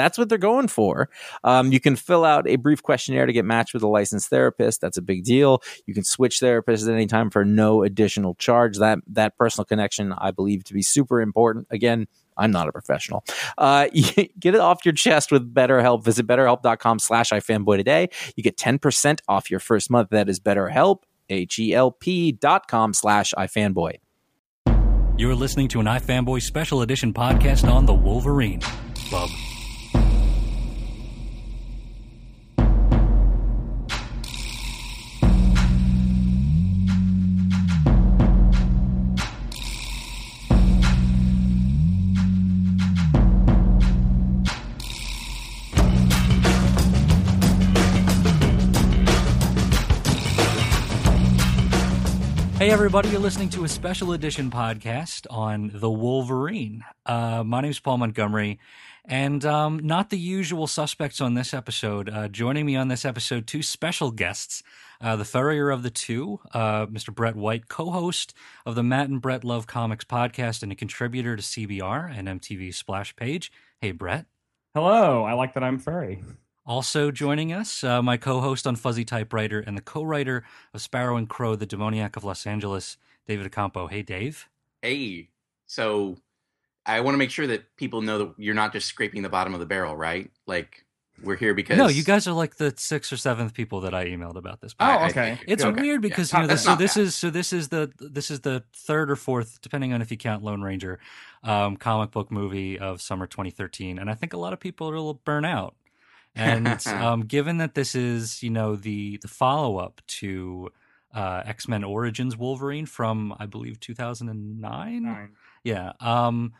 That's what they're going for. Um, you can fill out a brief questionnaire to get matched with a licensed therapist. That's a big deal. You can switch therapists at any time for no additional charge. That that personal connection, I believe, to be super important. Again, I'm not a professional. Uh, get it off your chest with BetterHelp. Visit betterhelp.com slash ifanboy today. You get 10% off your first month. That is BetterHelp, H-E-L-P dot com slash ifanboy. You're listening to an iFanboy special edition podcast on the Wolverine. Bub. Hey, everybody, you're listening to a special edition podcast on the Wolverine. Uh, my is Paul Montgomery, and um, not the usual suspects on this episode. Uh, joining me on this episode, two special guests. Uh, the furrier of the two, uh, Mr. Brett White, co host of the Matt and Brett Love Comics podcast and a contributor to CBR and MTV Splash Page. Hey, Brett. Hello. I like that I'm furry. Also joining us, uh, my co-host on Fuzzy Typewriter and the co-writer of Sparrow and Crowe, the Demoniac of Los Angeles, David Accampo. Hey, Dave. Hey. So I want to make sure that people know that you're not just scraping the bottom of the barrel, right? Like we're here because no, you guys are like the sixth or seventh people that I emailed about this. Oh, okay. It's Okay. weird because Yeah. you know this, so this bad. is so this is the this is the third or fourth, depending on if you count Lone Ranger, um, comic book movie of summer 2013, and I think a lot of people are a little burnt out. And um, given that this is you know the the follow up to uh, X Men Origins Wolverine from I believe 2009, Nine. yeah. Um,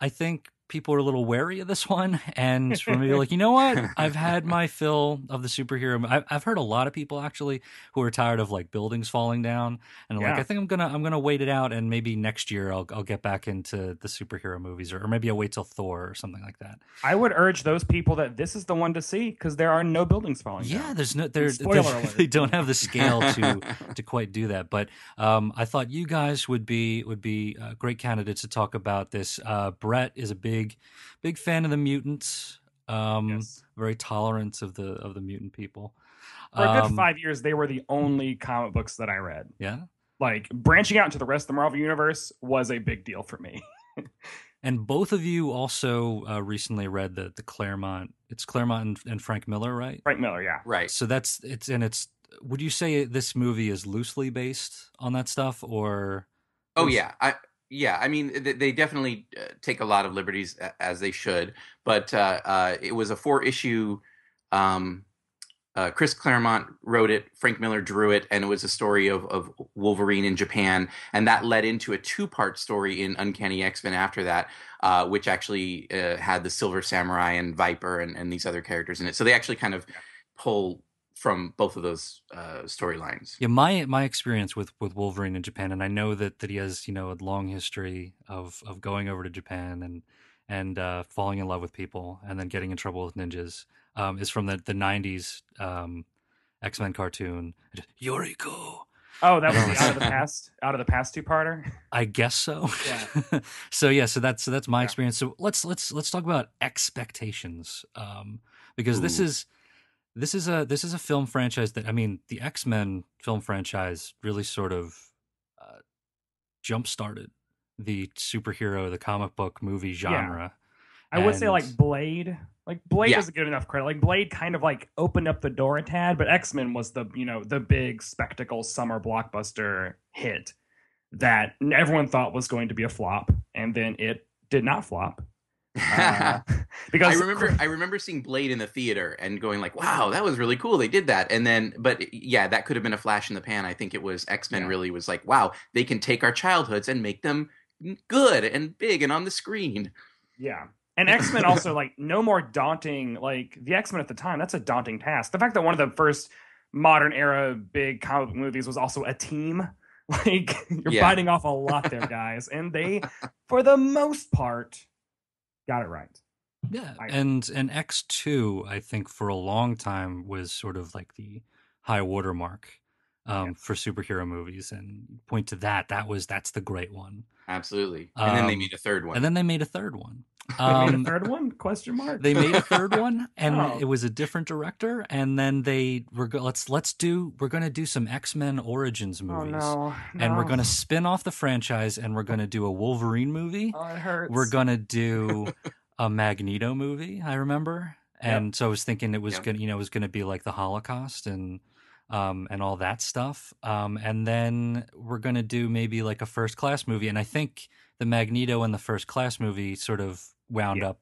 I think people are a little wary of this one, and we're maybe like, you know what? I've had my fill of the superhero. I've, I've heard a lot of people actually who are tired of like buildings falling down, and like, I think I'm gonna I'm gonna wait it out, and maybe next year I'll I'll get back into the superhero movies, or, or maybe I'll wait till Thor or something like that. I would urge those people that this is the one to see because there are no buildings falling Yeah, down. there's no there. Spoiler there's- alert. They don't have the scale to to quite do that. But um, I thought you guys would be would be uh, great candidates to talk about this. Uh, Brett is a big big fan of the mutants. Um, Yes. Very tolerant of the of the mutant people. For a good Um, five years, they were the only comic books that I read. Yeah, Like branching out into the rest of the Marvel universe was a big deal for me. and both of you also uh, recently read the the Claremont. It's Claremont and, and Frank Miller, right? Frank Miller, yeah. Right. So that's it's and it's. Would you say this movie is loosely based on that stuff, or Oh yeah, I yeah. I mean, they, definitely uh, take a lot of liberties as they should, but uh, uh, it was a four issue. Um, uh, Chris Claremont wrote it. Frank Miller drew it, and it was a story of, of Wolverine in Japan, and that led into a two part story in Uncanny X Men after that, uh, which actually uh, had the Silver Samurai and Viper and, and these other characters in it. So they actually kind of pull from both of those uh, storylines. Yeah, my my experience with with Wolverine in Japan, and I know that that he has you know a long history of of going over to Japan and and uh, falling in love with people, and then getting in trouble with ninjas, um, is from the the '90s um, X Men cartoon. Yuriko, Oh, that was Oh, the out of the past, out of the past two parter. I guess so. Yeah. so yeah, so that's so that's my Yeah. experience. So let's let's let's talk about expectations, um, because this is this is a this is a film franchise that I mean the X Men film franchise really sort of uh, jump started the superhero, the comic book movie genre. I would say like Blade. Like Blade Yeah. is a good enough credit. Like Blade kind of like opened up the door a tad, but X Men was the you know the big spectacle summer blockbuster hit that everyone thought was going to be a flop, and then it did not flop. Uh, because I remember I remember seeing Blade in the theater and going like, "Wow, that was really cool. They did that." And then but yeah, that could have been a flash in the pan. I think it was X-Men Yeah. really was like, "Wow, they can take our childhoods and make them good and big and on the screen." Yeah. And X Men also like no more daunting. Like the X Men at the time, that's a daunting task. The fact that one of the first modern era big comic book movies was also a team, like you're Yeah. biting off a lot there, guys. And they, for the most part, got it right. Yeah, I- and and X two, I think for a long time was sort of like the high watermark um, Yeah. for superhero movies, and point to that. That was that's the great one. Absolutely. And then they Um, made a third one. And then they made a third one. They made Um, a third one? Question mark. they made a third one, and Oh. it was a different director. And then they were go- let's let's do we're going to do some X Men Origins Oh movies, no, and we're going to spin off the franchise, and we're going to do a Wolverine movie. Oh, it hurts. We're going to do a Magneto movie. I remember, and so I was thinking it was Yep. going to you know it was going to be like the Holocaust and. Um, and all that stuff. Um, and then we're going to do maybe like a first class movie. And I think the Magneto and the first class movie sort of wound Yeah. up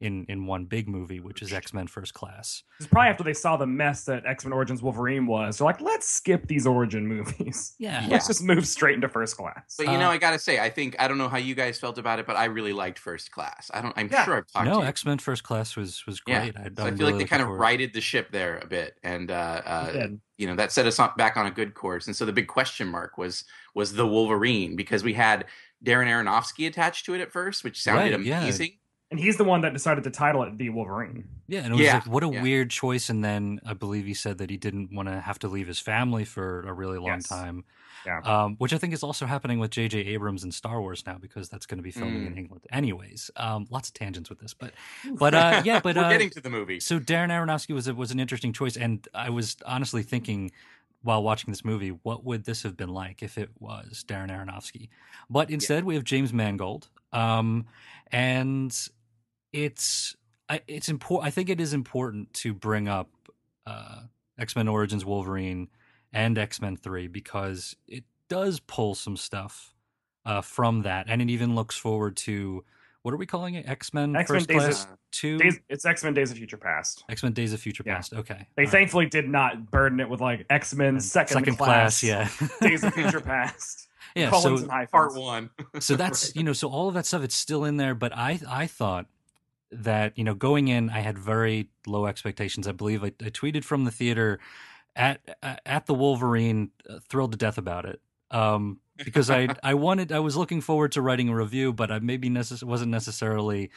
in in one big movie, which is X Men First Class. It's probably after they saw the mess that X Men Origins Wolverine was. They're like, let's skip these origin movies. Yeah, Yeah. Let's just move straight into first class. but you know, uh, I got to say, I think I don't know how you guys felt about it, but I really liked First Class. I don't I'm Yeah. sure I've talked no, to you. X Men First Class was was Yeah. great. I, So I feel really like they kind of righted the ship there a bit, and uh, uh, you know that set us on, back on a good course. And so the big question mark was was the Wolverine because we had Darren Aronofsky attached to it at first, which sounded Right, yeah. amazing. And he's the one that decided to title it The Wolverine. Yeah, and it was Yeah, like what a yeah. weird choice. And then I believe he said that he didn't want to have to leave his family for a really long Yes. time. Yeah. Um, which I think is also happening with J.J. Abrams and Star Wars now because that's going to be filming in Mm. England. Anyways, um, lots of tangents with this, but but uh, yeah, but we're uh, getting to the movie. So Darren Aronofsky was was an interesting choice, and I was honestly thinking while watching this movie, what would this have been like if it was Darren Aronofsky? But instead, we have James Mangold, um, and it's I, it's important. I think it is important to bring up uh, X Men Origins Wolverine and X Men Three because it does pull some stuff uh, from that, and it even looks forward to. What are we calling it? X Men X-Men First Days of- Class Two. Days, it's X Men Days of Future Past. X Men Days of Future Yeah. Past. Okay. They All right. thankfully did not burden it with like X Men Second, second class. Yeah. Days of Future Past. Yeah, Colons so. Part one. so that's you know so all of that stuff it's still in there but i i thought that you know going in i had very low expectations i believe i, I tweeted from the theater at at the wolverine uh, thrilled to death about it um because i i wanted i was looking forward to writing a review but i maybe necess- wasn't necessarily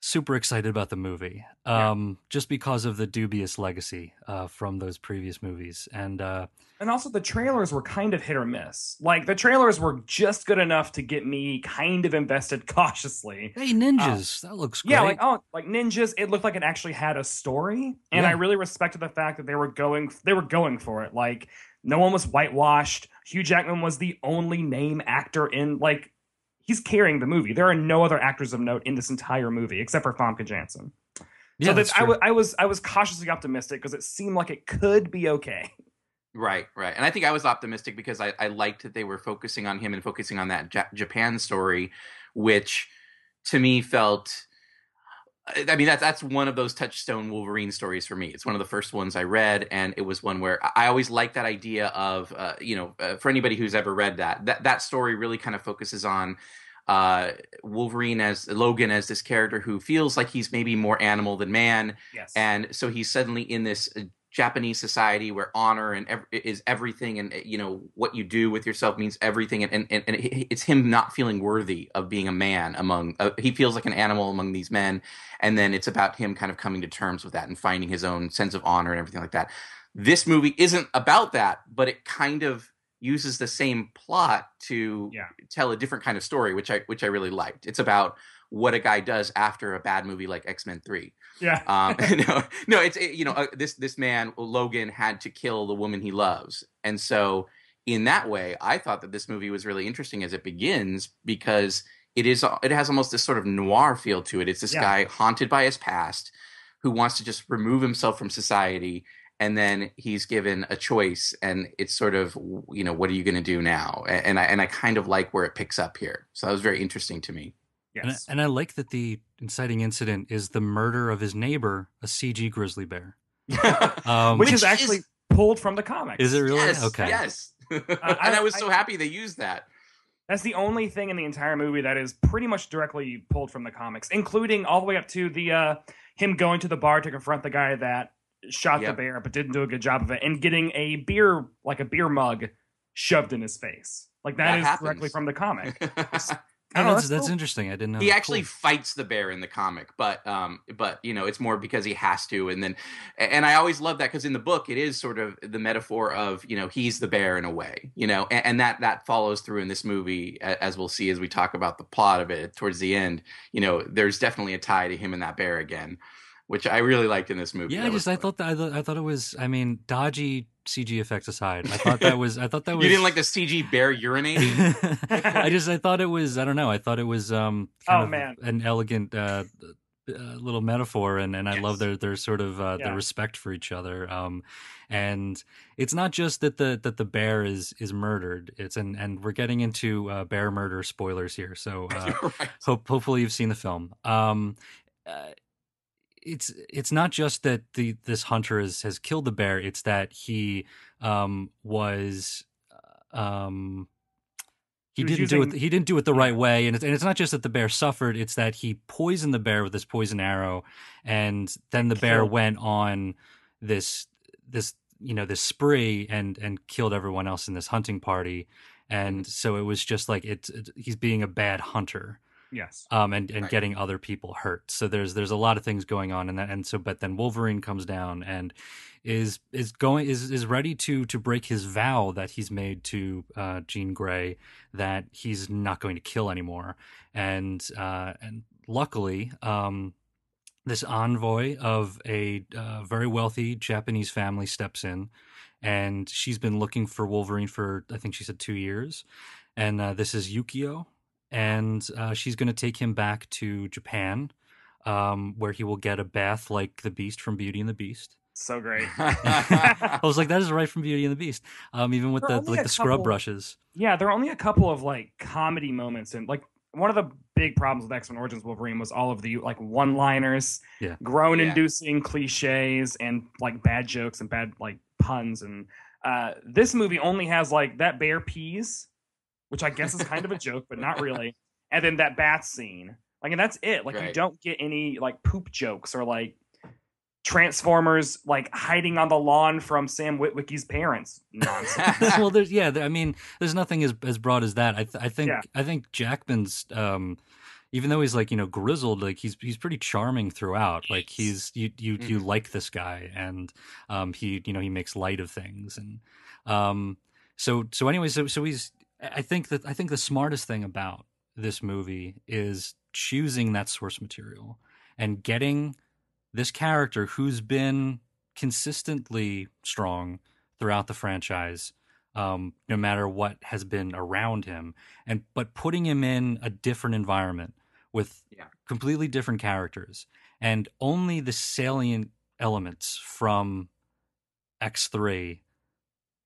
super excited about the movie um just because of the dubious legacy uh from those previous movies and uh And also, the trailers were kind of hit or miss. Like the trailers were just good enough to get me kind of invested cautiously. hey ninjas that looks great Yeah, like oh, like ninjas. It looked like it actually had a story, and Yeah. I really respected the fact that they were going. They were going for it. Like no one was whitewashed. Hugh Jackman was the only name actor in like. He's carrying the movie. There are no other actors of note in this entire movie except for Famke Janssen. yeah so that's that, I, true. w- I was I was cautiously optimistic because it seemed like it could be okay. Right, right. And I think I was optimistic because I, I liked that they were focusing on him and focusing on that Ja- Japan story, which to me felt. I mean, that's that's one of those touchstone Wolverine stories for me. It's one of the first ones I read, and it was one where I always liked that idea of, uh, you know, uh, for anybody who's ever read that, that that story really kind of focuses on uh, Wolverine as Logan as this character who feels like he's maybe more animal than man, Yes. and so he's suddenly in this uh, Japanese society where honor and ev- is everything, and you know what you do with yourself means everything, and and, and it- it's him not feeling worthy of being a man among. Uh, he feels like an animal among these men, and then it's about him kind of coming to terms with that and finding his own sense of honor and everything like that. This movie isn't about that, but it kind of uses the same plot to Yeah. tell a different kind of story, which I which I really liked. It's about what a guy does after a bad movie like X Men Three. Yeah. Um, no, no, it's it, you know uh, this this man Logan had to kill the woman he loves, and so in that way, I thought that this movie was really interesting as it begins because it is it has almost this sort of noir feel to it. It's this Yeah. guy haunted by his past who wants to just remove himself from society. And then he's given a choice, and it's sort of, you know, what are you going to do now? And I and I kind of like where it picks up here. So that was very interesting to me. And I, yes. and I like that the inciting incident is the murder of his neighbor, a CG grizzly bear. Um, Which, Which is actually is- pulled from the comics. is it really? Yes, okay. yes. and I- I, was so I- happy they used that. That's the only thing in the entire movie that is pretty much directly pulled from the comics, including all the way up to the uh, him going to the bar to confront the guy that shot Yep. the bear but didn't do a good job of it, and getting a beer like a beer mug shoved in his face. Like That that is happens. directly from the comic. Oh, Oh, that's that's that's cool. interesting. I didn't know. he actually Cool. fights the bear in the comic, but um, but you know it's more because he has to, and then and I always love that because in the book it is sort of the metaphor of you know he's the bear in a way, you know, and, and that that follows through in this movie as we'll see as we talk about the plot of it towards the end. You know, there's definitely a tie to him and that bear again, which I really liked in this movie. Yeah, I That just I thought that I, thought- I thought it was. I mean, dodgy CG effects aside, I thought that was. I thought that was. you didn't like the CG bear urinating. I just I thought it was. I don't know. I thought it was um kind Oh, of man. an elegant uh, uh, little metaphor, and and I love their their sort of uh, Yeah. their respect for each other. Um, and it's not just that the that the bear is is murdered. It's and and we're getting into uh, bear murder spoilers here. So uh, right. Hope, hopefully you've seen the film. Um, uh, it's it's not just that the this hunter has has killed the bear. It's that he um, was uh, um, he, He didn't do it. He didn't do it the right way, and it's and it's not just that the bear suffered. It's that he poisoned the bear with this poison arrow, and then the bear went on this this you know this spree and and killed everyone else in this hunting party. And so it was just like it's, it's he's being a bad hunter yes. um, and and Right. getting other people hurt. So there's there's a lot of things going on in that, and so but then Wolverine comes down and is is going is is ready to to break his vow that he's made to uh, Jean Grey that he's not going to kill anymore, and uh, and luckily. Um, this envoy of a uh, very wealthy Japanese family steps in, and she's been looking for Wolverine for I think she said two years, and uh, this is Yukio, and uh, she's going to take him back to Japan, um, where he will get a bath like the Beast from Beauty and the Beast. So great. I was like, that is right from Beauty and the Beast. Um, even with There the like a the scrub brushes. Yeah, there are only a couple of like comedy moments and like one of the big problems with X Men Origins Wolverine was all of the like one liners, Yeah. groan inducing cliches and like bad jokes and bad like puns and uh this movie only has like that bear pees which I guess is kind of a joke, but not really. And then that bath scene, like, and that's it. Like, you don't get any like poop jokes or like Transformers like hiding on the lawn from Sam Witwicky's parents nonsense. well, there's yeah. there- I mean, there's nothing as as broad as that. I th- I think Yeah. I think Jackman's um, even though he's like you know grizzled, like he's he's pretty charming throughout. Like he's you you you like this guy, and um, he you know he makes light of things, and um, so so anyway, so so he's. I think that I think the smartest thing about this movie is choosing that source material and getting this character who's been consistently strong throughout the franchise um, no matter what has been around him and but putting him in a different environment with Yeah. completely different characters and only the salient elements from x3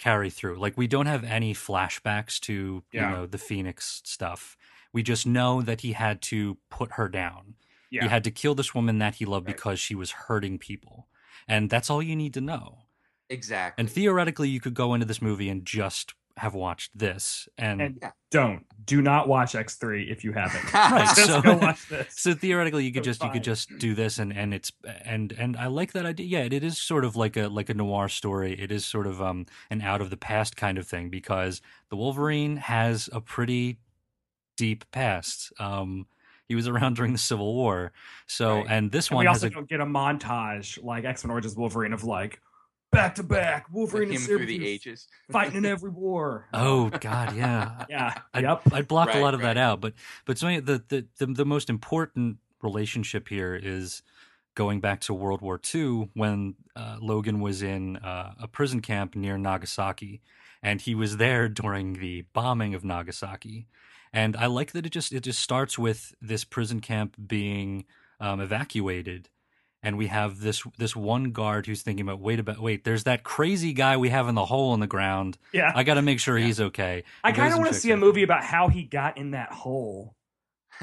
carry through like we don't have any flashbacks to Yeah. you know the phoenix stuff we just know that he had to put her down yeah. he had to kill this woman that he loved Right. because she was hurting people. And that's all you need to know. exactly. And theoretically, you could go into this movie and just have watched this. And, And don't do not watch X3 if you haven't. Right, Just so- go watch this. so theoretically, you could So just you could just do this, and and it's and and I like that idea. Yeah, it is sort of like a like a noir story. It is sort of um an out of the past kind of thing because the Wolverine has a pretty deep past. Um, he was around during the Civil War, so Right. and this And one we has also a don't get a montage like X Men Origins Wolverine of like back to back Wolverine him and through the ages. fighting in every war. oh god, yeah. yeah. I'd, yep. I'd block a lot of that out, but but so the, the the the most important relationship here is going back to World War II when uh, Logan was in uh, a prison camp near Nagasaki, and he was there during the bombing of Nagasaki, and I like that it just it just starts with this prison camp being um, evacuated. And we have this this one guard who's thinking about wait about wait there's that crazy guy we have in the hole in the ground Yeah. I got to make sure Yeah. he's okay. I kind of want to see a movie about how he got in that hole.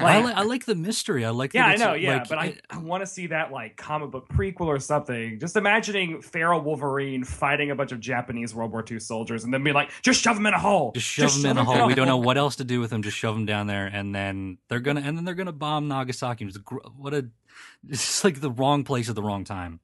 I, Like- li- I like the mystery. I like. Yeah, I know. Yeah, like, but I, I want to see that like comic book prequel or something. Just imagining feral Wolverine fighting a bunch of Japanese World War II soldiers and then be like, just shove him in a hole. just shove him in a hole. We don't know what else to do with him. Just shove him down there, and then they're gonna and then they're gonna bomb Nagasaki. It's a gr- what a it's just like the wrong place at the wrong time.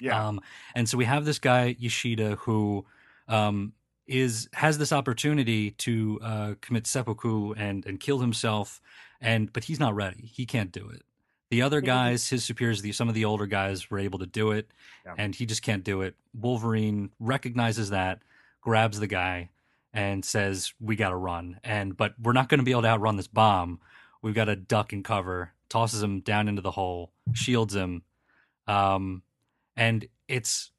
Yeah. Um, and so we have this guy Yoshida who um, is has this opportunity to uh, commit seppuku and and kill himself, and but he's not ready. He can't do it. The other guys, his superiors, the, some of the older guys were able to do it, Yeah. and he just can't do it. Wolverine recognizes that, grabs the guy, and says, "We got to run." And but we're not going to be able to outrun this bomb. We've got to duck and cover. Tosses him down into the hole, shields him, um, and it's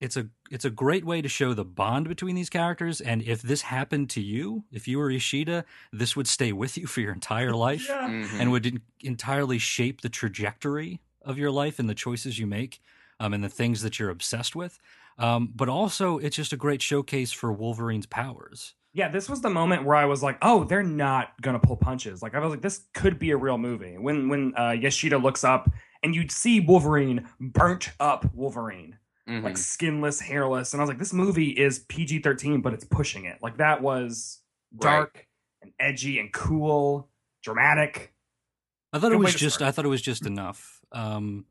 it's a it's a great way to show the bond between these characters. And if this happened to you, if you were Yoshida, this would stay with you for your entire life yeah. Mhm. and would en- entirely shape the trajectory of your life and the choices you make um, and the things that you're obsessed with. Um, but also, it's just a great showcase for Wolverine's powers. Yeah, this was the moment where I was like, "Oh, they're not gonna pull punches." Like I was like, "This could be a real movie." When when uh, Yoshida looks up and you'd see Wolverine burnt up Wolverine, Mhm. like skinless, hairless, and I was like, "This movie is PG thirteen, but it's pushing it." Like that was dark and edgy and cool, dramatic. I thought Good it was just start. I thought it was just enough. Um,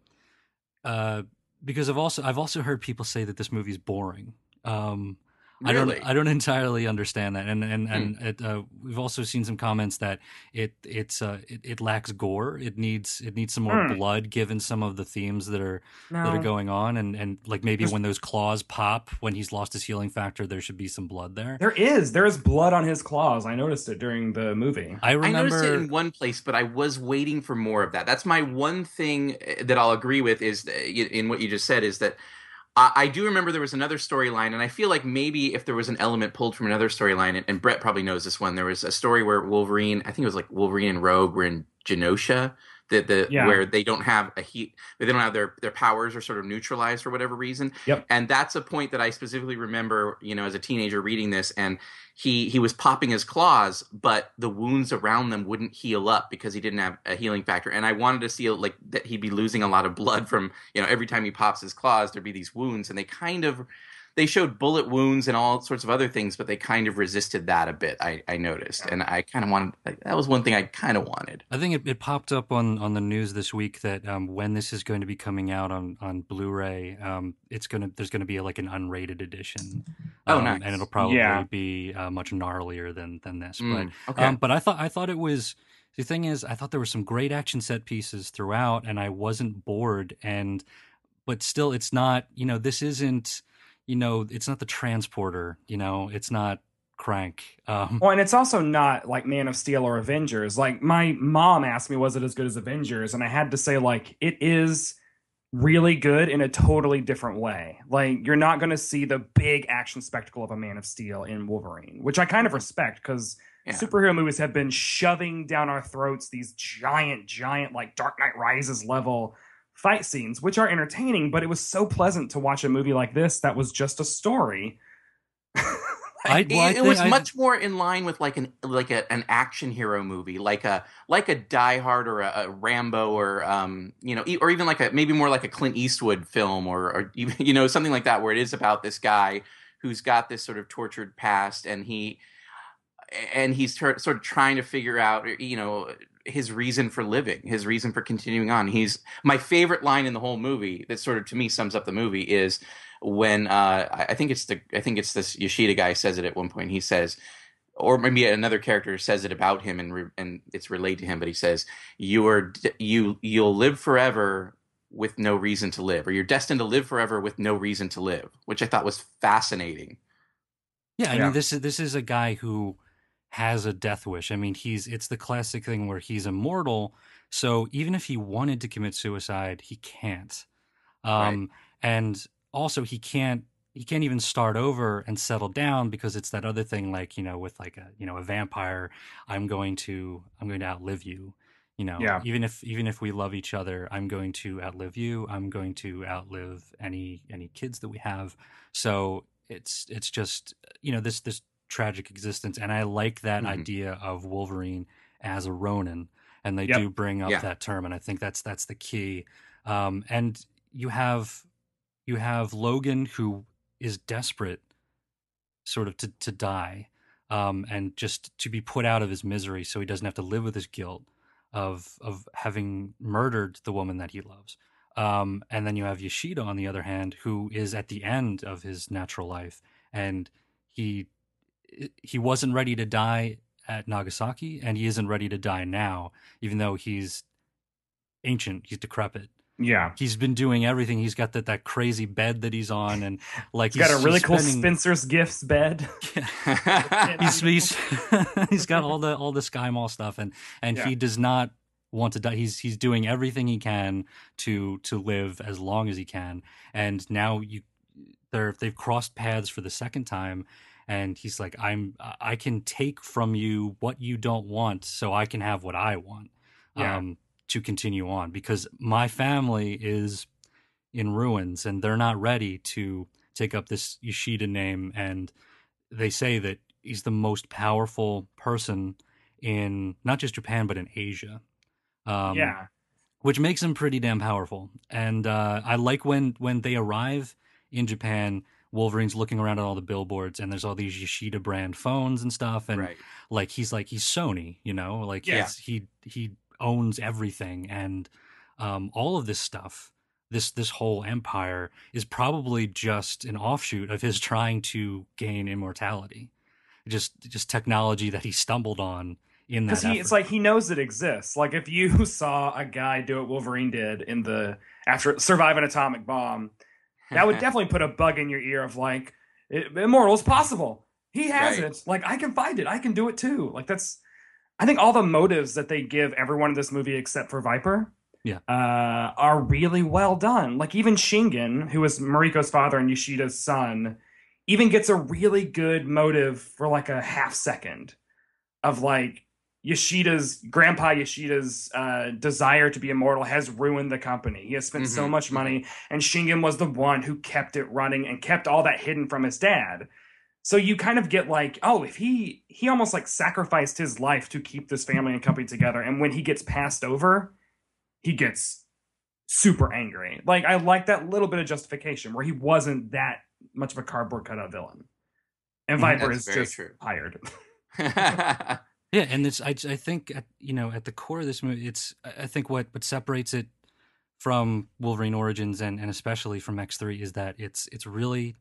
uh, because I've also I've also heard people say that this movie's boring. Um, I don't I don't entirely understand that, and and Hmm. and it, uh, we've also seen some comments that it it's uh it, it lacks gore. It needs it needs some more Hmm. blood, given some of the themes that are that are going on, and and like maybe There's- when those claws pop when he's lost his healing factor, there should be some blood there. There is there is blood on his claws. I noticed it during the movie. I I remember noticed it in one place, but I was waiting for more of that. That's my one thing uh, that I'll agree with is uh, in what you just said is that I, do remember there was another storyline, and I feel like maybe if there was an element pulled from another storyline, and, and Brett probably knows this one, there was a story where Wolverine, I think it was like Wolverine and Rogue were in Genosha. The, the Yeah. where they don't have a heat they don't have their their powers are sort of neutralized for whatever reason Yep. and that's a point that i specifically remember you know as a teenager reading this and he he was popping his claws but the wounds around them wouldn't heal up because he didn't have a healing factor and i wanted to see like that he'd be losing a lot of blood from you know every time he pops his claws there'd be these wounds and they kind of they showed bullet wounds and all sorts of other things, but they kind of resisted that a bit. I, I noticed, and I kind of wanted that was one thing I kind of wanted. I think it, it popped up on, on the news this week that um, when this is going to be coming out on on Blu-ray, um, it's gonna there's going to be like an unrated edition. Oh, um, nice. And it'll probably Yeah. be uh, much gnarlier than than this. Mm, but okay. um, but I thought I thought it was the thing is I thought there were some great action set pieces throughout, and I wasn't bored. And but still, it's not you know this isn't you know it's not the transporter. You know it's not crank. Um, Well, and it's also not like Man of Steel or Avengers. Like my mom asked me, was it as good as Avengers? And I had to say, like, it is really good in a totally different way. Like, you're not going to see the big action spectacle of a Man of Steel in Wolverine, which I kind of respect because Yeah. superhero movies have been shoving down our throats these giant, giant, like Dark Knight Rises level fight scenes, which are entertaining, but it was so pleasant to watch a movie like this that was just a story. I, it, well, I it think was I- much more in line with like an like a, an action hero movie, like a like a Die Hard or a, a Rambo or um you know e- or even like a maybe more like a Clint Eastwood film or or even, you know something like that where it is about this guy who's got this sort of tortured past and he and he's ter- sort of trying to figure out you know his reason for living his reason for continuing on he's my favorite line in the whole movie that sort of to me sums up the movie is when uh, I I think it's the I think it's this Yoshida guy says it at one point. He says, or maybe another character says it about him and re- and it's relayed to him, but he says, "You are you you'll live forever with no reason to live, or you're destined to live forever with no reason to live," which I thought was fascinating. Yeah, I Yeah. mean this is this is a guy who has a death wish. I mean, he's it's the classic thing where he's immortal, so even if he wanted to commit suicide, he can't. Um and also he can't he can't even start over and settle down because it's that other thing like, you know, with like a, you know, a vampire, I'm going to I'm going to outlive you. You know, Yeah. even if even if we love each other, I'm going to outlive you. I'm going to outlive any any kids that we have. So it's it's just you know this this tragic existence and i like that Mhm. idea of wolverine as a ronin and they Yep. do bring up Yeah. that term and i think that's that's the key um and you have you have logan who is desperate sort of to to die um and just to be put out of his misery so he doesn't have to live with his guilt of of having murdered the woman that he loves um, and then you have Yoshida on the other hand, who is at the end of his natural life, and he he wasn't ready to die at Nagasaki, and he isn't ready to die now, even though he's ancient, he's decrepit. Yeah. He's been doing everything. He's got that, that crazy bed that he's on, and like He's got a really cool spending- Spencer's Gifts bed. he's he's, he's got all the all the Sky Mall stuff, and and Yeah. he does not want to die. He's he's doing everything he can to to live as long as he can. And now you they're they've crossed paths for the second time, and he's like, I'm I can take from you what you don't want, so I can have what I want. Yeah. Um, to continue on because my family is in ruins and they're not ready to take up this Yoshida name and they say that he's the most powerful person in not just Japan but in Asia. Um, yeah. which makes him pretty damn powerful. And uh, I like when when they arrive in Japan. Wolverine's looking around at all the billboards, and there's all these Yoshida brand phones and stuff, and right. like he's like he's Sony, you know, like Yeah. he's, he he owns everything, and um, all of this stuff, this this whole empire is probably just an offshoot of his trying to gain immortality, just just technology that he stumbled on in that. Because it's like he knows it exists. Like if you saw a guy do what Wolverine did in the after survive an atomic bomb, that would definitely put a bug in your ear of like it, immortal is possible. He has Right. it. Like I can find it. I can do it too. Like that's. I think all the motives that they give everyone in this movie except for Viper, Yeah. uh, are really well done. Like even Shingen, who is Mariko's father and Yoshida's son, even gets a really good motive for like a half second of like Yoshida's grandpa Yoshida's uh, desire to be immortal has ruined the company. He has spent so Mhm, much money, and Shingen was the one who kept it running and kept all that hidden from his dad. So you kind of get like, oh, if he he almost like sacrificed his life to keep this family and company together, and when he gets passed over, he gets super angry. Like I like that little bit of justification where he wasn't that much of a cardboard cutout villain, and Mhm. Viper is just true. hired. Yeah, and it's I, I think at, you know at the core of this movie, it's I I think what what separates it from Wolverine Origins and and especially from X three is that it's it's really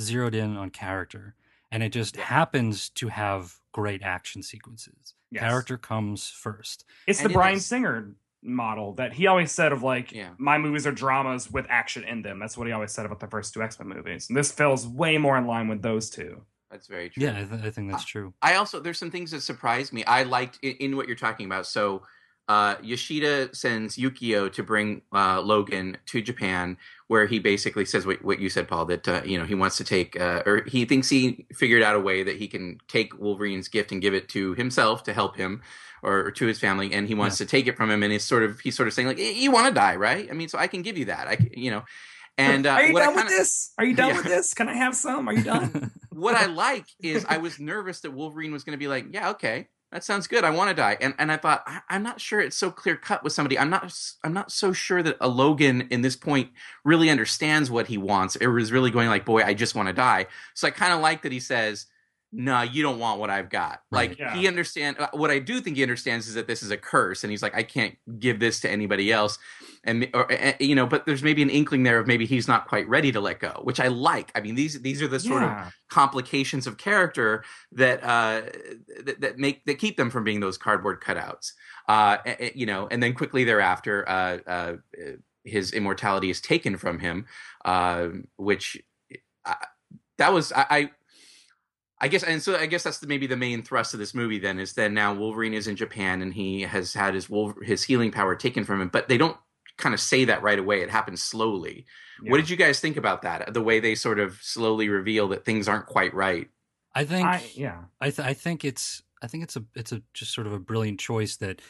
zeroed in on character, and it just happens to have great action sequences. Yes. Character comes first. It's And the it Bryan is- Singer model that he always said of like Yeah. my movies are dramas with action in them. That's what he always said about the first two X Men movies. And this feels way more in line with those two. That's very true. Yeah, I, th- I think that's true. I also there's some things that surprised me. I liked in, in what you're talking about. So uh, Yoshida sends Yukio to bring uh, Logan to Japan, where he basically says what, what you said, Paul. That uh, you know he wants to take, uh, or he thinks he figured out a way that he can take Wolverine's gift and give it to himself to help him, or, or to his family, and he wants to take it from him. And he's sort of he's sort of saying like, you want to die, right? I mean, so I can give you that. I you know. And uh, are you what done with kinda- this? Are you done Yeah. with this? Can I have some? Are you done? what I like is I was nervous that Wolverine was going to be like, yeah, okay, that sounds good. I want to die, and and I thought I, I'm not sure it's so clear cut with somebody. I'm not I'm not so sure that a Logan in this point really understands what he wants, It was really going like, boy, I just want to die. So I kind of like that he says. No, you don't want what I've got. Right. Like Yeah. he understand. uh, What I do think he understands is that this is a curse, and he's like, I can't give this to anybody else and or, you know but there's maybe an inkling there of maybe he's not quite ready to let go which i like i mean these these are the sort of complications of character that uh that, that make that keep them from being those cardboard cutouts uh you know and then quickly thereafter uh uh his immortality is taken from him uh which I, that was I, I I guess, and so I guess that's the, maybe the main thrust of this movie. Then is that now Wolverine is in Japan and he has had his Wolver- his healing power taken from him, but they don't kind of say that right away. It happens slowly. Yeah. What did you guys think about that? The way they sort of slowly reveal that things aren't quite right. I think I, yeah. I, th- I think it's I think it's a it's a just sort of a brilliant choice that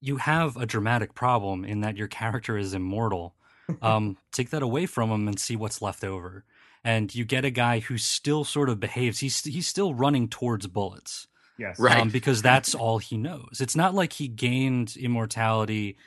you have a dramatic problem in that your character is immortal. Um, take that away from him and see what's left over, and you get a guy who still sort of behaves. He's he's still running towards bullets, Yes. Right. um, because that's all he knows. It's not like he gained immortality,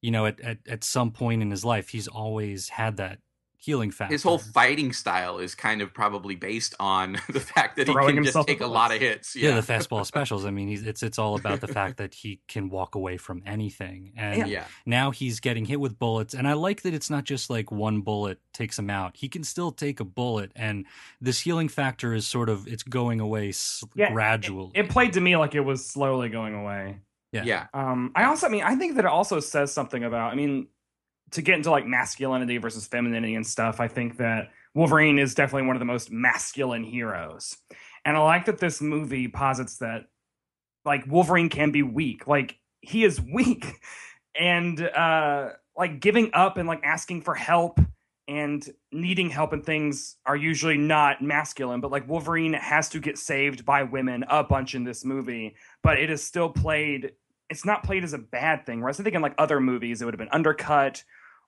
you know, at, at at some point in his life. He's always had that healing factor. His whole fighting style is kind of probably based on the fact that he can just take a lot of hits. yeah, Yeah, the fastball specials. I mean, he's, it's it's all about the fact that he can walk away from anything, and yeah. now he's getting hit with bullets. And I like that it's not just like one bullet takes him out. He can still take a bullet, and this healing factor is sort of it's going away s- Yeah, gradually. It played to me like it was slowly going away. Yeah. yeah. Um, I also, I mean, I think that it also says something about. I mean, to get into like masculinity versus femininity and stuff. I think that Wolverine is definitely one of the most masculine heroes, and I like that this movie posits that like Wolverine can be weak. Like he is weak, and uh, like giving up and like asking for help and needing help and things are usually not masculine but like wolverine has to get saved by women a bunch in this movie but it is still played it's not played as a bad thing whereas i think in like other movies it would have been undercut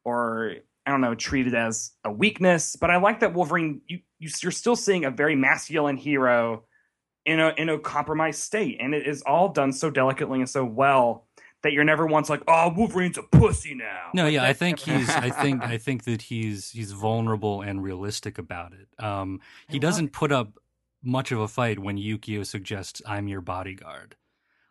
or i don't know treated as a weakness but i like that wolverine you, you you're still seeing a very masculine hero in a in a compromised state and it is all done so delicately and so well that you're never once like oh wolverine's a pussy now No, Like, yeah, I think never- he's. I think. I think that he's. He's vulnerable and realistic about it. Um, he doesn't put up much of a fight when Yukio suggests, "I'm your bodyguard."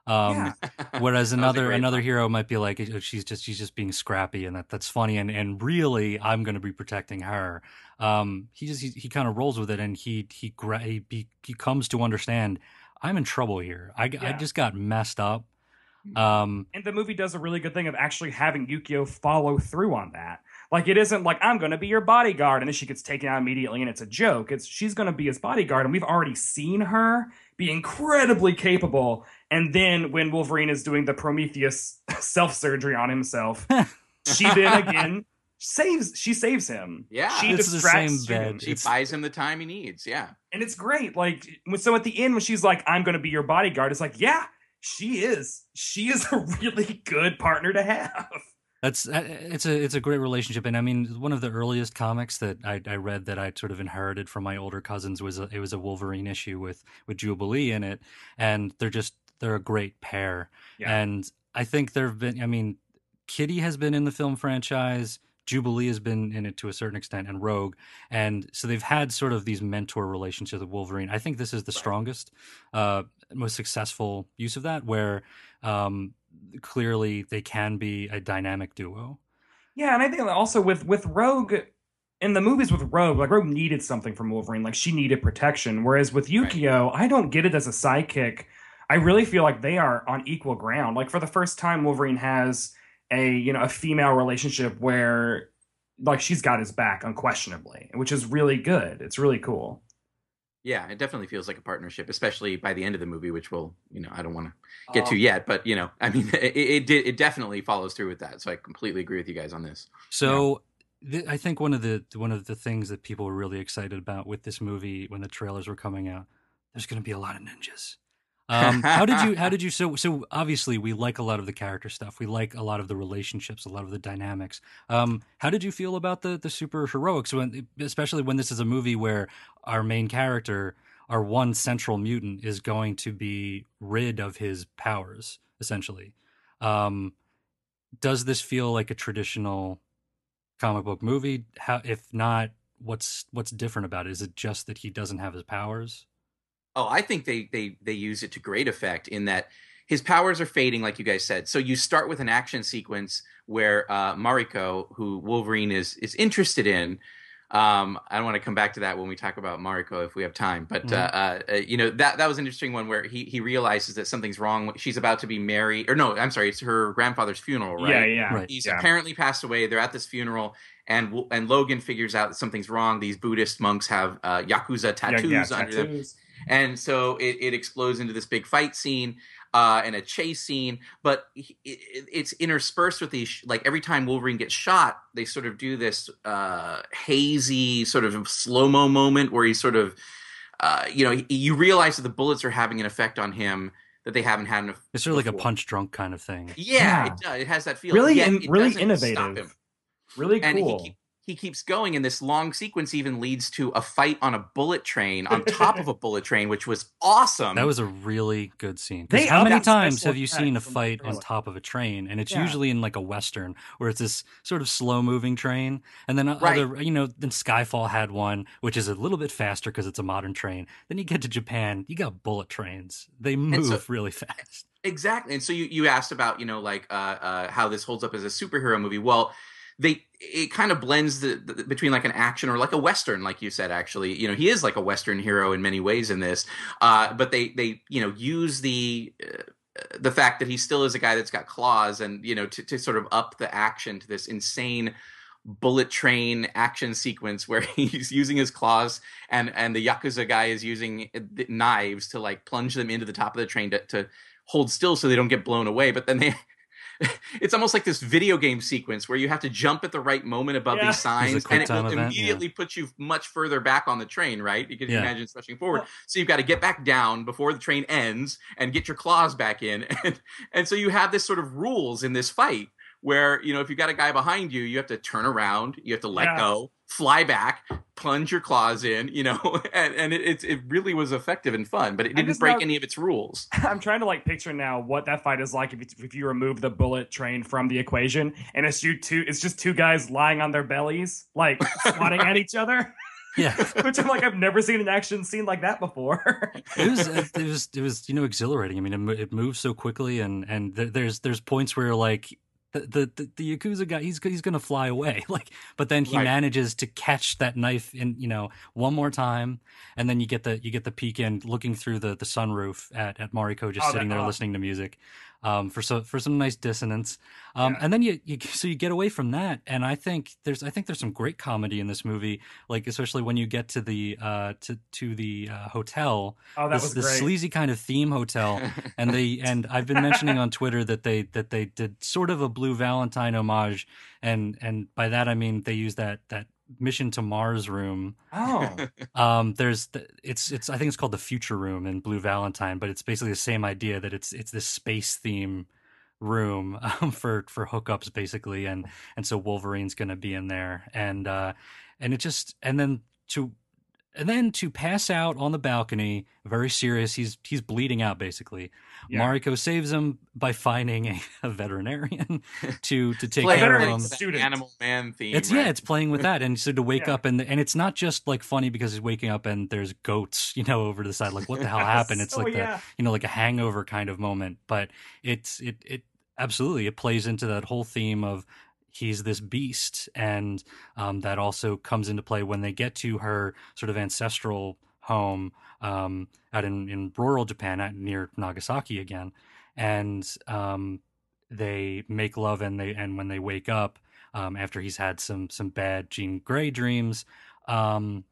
Um, Yeah. Whereas That was a another another line. hero might be like, "Oh, she's just she's just being scrappy, and that that's funny, and and really, I'm going to be protecting her. Um, he just he, he kind of rolls with it, and he he, he he he comes to understand I'm in trouble here. I I just got messed up. Um, And the movie does a really good thing of actually having Yukio follow through on that. Like it isn't like I'm going to be your bodyguard and then she gets taken out immediately and it's a joke. It's she's going to be his bodyguard and we've already seen her be incredibly capable. And then when Wolverine is doing the Prometheus self-surgery on himself, she then again saves she saves him. Yeah. She It's the distracts same him. she It's- buys him the time he needs. Yeah. And it's great. Like so at the end when she's like I'm going to be your bodyguard it's like yeah, she is. She is a really good partner to have. That's uh, it's a it's a great relationship, and I mean one of the earliest comics that I, I read that I sort of inherited from my older cousins was a, it was a Wolverine issue with with Jubilee in it, and they're just they're a great pair, Yeah. and I think there've been I mean Kitty has been in the film franchise, Jubilee has been in it to a certain extent, and Rogue, and so they've had sort of these mentor relationships with Wolverine. I think this is the strongest, uh, most successful use of that, where um, clearly they can be a dynamic duo. Yeah, and I think also with with Rogue in the movies with Rogue, like Rogue needed something from Wolverine, like she needed protection. Whereas with Yukio, I don't get it as a sidekick. I really feel like they are on equal ground. Like for the first time, Wolverine has a you know a female relationship where like she's got his back unquestionably, which is really good. It's really cool. Yeah, it definitely feels like a partnership, especially by the end of the movie, which we'll, you know, I don't want to get oh. to yet, but you know, I mean, it, it did, it definitely follows through with that. So I completely agree with you guys on this. So th- I think one of the one of the things that people were really excited about with this movie when the trailers were coming out, there's going to be a lot of ninjas. Um, how did you? How did you? So, so obviously, we like a lot of the character stuff. We like a lot of the relationships, a lot of the dynamics. Um, how did you feel about the the super heroics when, especially when this is a movie where our main character, our one central mutant, is going to be rid of his powers, essentially. Um, does this feel like a traditional comic book movie? How, if not, what's what's different about it? Is it just that he doesn't have his powers? Oh, I think they they they use it to great effect in that his powers are fading, like you guys said. So you start with an action sequence where uh, Mariko, who Wolverine is is interested in, um, I don't want to come back to that when we talk about Mariko if we have time, but mm-hmm. uh, uh, you know that that was an interesting one where he he realizes that something's wrong. She's about to be married, or no, I'm sorry, it's her grandfather's funeral, right? Yeah, yeah. Right. He's yeah. apparently passed away. They're at this funeral, and and Logan figures out that something's wrong. These Buddhist monks have uh, yakuza tattoos yeah, yeah, under tattoos. them, and so it, it explodes into this big fight scene uh, and a chase scene. But it, it, it's interspersed with these like every time Wolverine gets shot, they sort of do this uh, hazy sort of slow mo moment where he's sort of uh, you know you realize that the bullets are having an effect on him that they haven't had enough. It's sort of like a punch drunk kind of thing. Yeah, Yeah. It, does. it has that feel. Really, Yet in, it really doesn't stop innovative. him. Really And cool. he, keep, he keeps going, and this long sequence even leads to a fight on a bullet train on top of a bullet train, which was awesome. That was a really good scene They how many times have you seen a effects from the fight on top of a train? And it's Yeah. usually in like a western where it's this sort of slow moving train. And then Right. other, you know, then Skyfall had one which is a little bit faster because it's a modern train. Then you get to Japan, you got bullet trains. They move so- really fast. Exactly. And so you, you asked about, you know, like uh, uh, how this holds up as a superhero movie. Well, they it kind of blends the, the between like an action or like a western, like you said. Actually, you know, he is like a western hero in many ways in this. Uh, but they they you know use the uh, the fact that he still is a guy that's got claws and you know to, to sort of up the action to this insane bullet train action sequence where he's using his claws and and the yakuza guy is using knives to like plunge them into the top of the train to, to hold still so they don't get blown away but then they it's almost like this video game sequence where you have to jump at the right moment above Yeah. these signs and it will event, yeah. immediately put you much further back on the train right because you Yeah. imagine it's rushing forward Well- so you've got to get back down before the train ends and get your claws back in and and so you have this sort of rules in this fight where you know if you've got a guy behind you you have to turn around you have to let Yeah. go fly back plunge your claws in you know and, and it, it, it really was effective and fun but it didn't break love- any of its rules I'm trying to like picture now what that fight is like if you, if you remove the bullet train from the equation and it's you two it's just two guys lying on their bellies like swatting at each other Yeah. which I'm like I've never seen an action scene like that before it was it was it was you know exhilarating. I mean, it, mo- it moves so quickly, and and there's there's points where like the, the the the yakuza guy he's he's gonna fly away, like, but then he Right. manages to catch that knife in you know one more time, and then you get the you get the peek in looking through the the sunroof at at Mariko just Oh, sitting there oh. listening to music. Um, for so for some nice dissonance, um, Yeah. and then you, you so you get away from that, and I think there's I think there's some great comedy in this movie, like especially when you get to the uh to to the uh, hotel, oh that this, was this sleazy kind of theme hotel and they and I've been mentioning on Twitter that they that they did sort of a Blue Valentine homage and and by that I mean they use that that mission to Mars room. Oh. Um there's the, it's it's I think it's called the future room in Blue Valentine but it's basically the same idea that it's it's this space theme room um, for for hookups basically and and so Wolverine's going to be in there. And uh and it just and then to and then to pass out on the balcony, very serious. He's he's bleeding out basically. Yeah. Mariko saves him by finding a, a veterinarian to to take care of him. student. Animal Man theme. It's right? yeah, it's playing with that, and so to wake Yeah. up and and it's not just like funny because he's waking up and there's goats, you know, over to the side. Like what the hell happened? It's Oh, like yeah. that, you know, like a hangover kind of moment. But it's it it absolutely it plays into that whole theme of he's this beast, and um, that also comes into play when they get to her sort of ancestral home um, out in in rural Japan, out near Nagasaki again, and um, they make love and they and when they wake up um, after he's had some some bad Jean Grey dreams, um,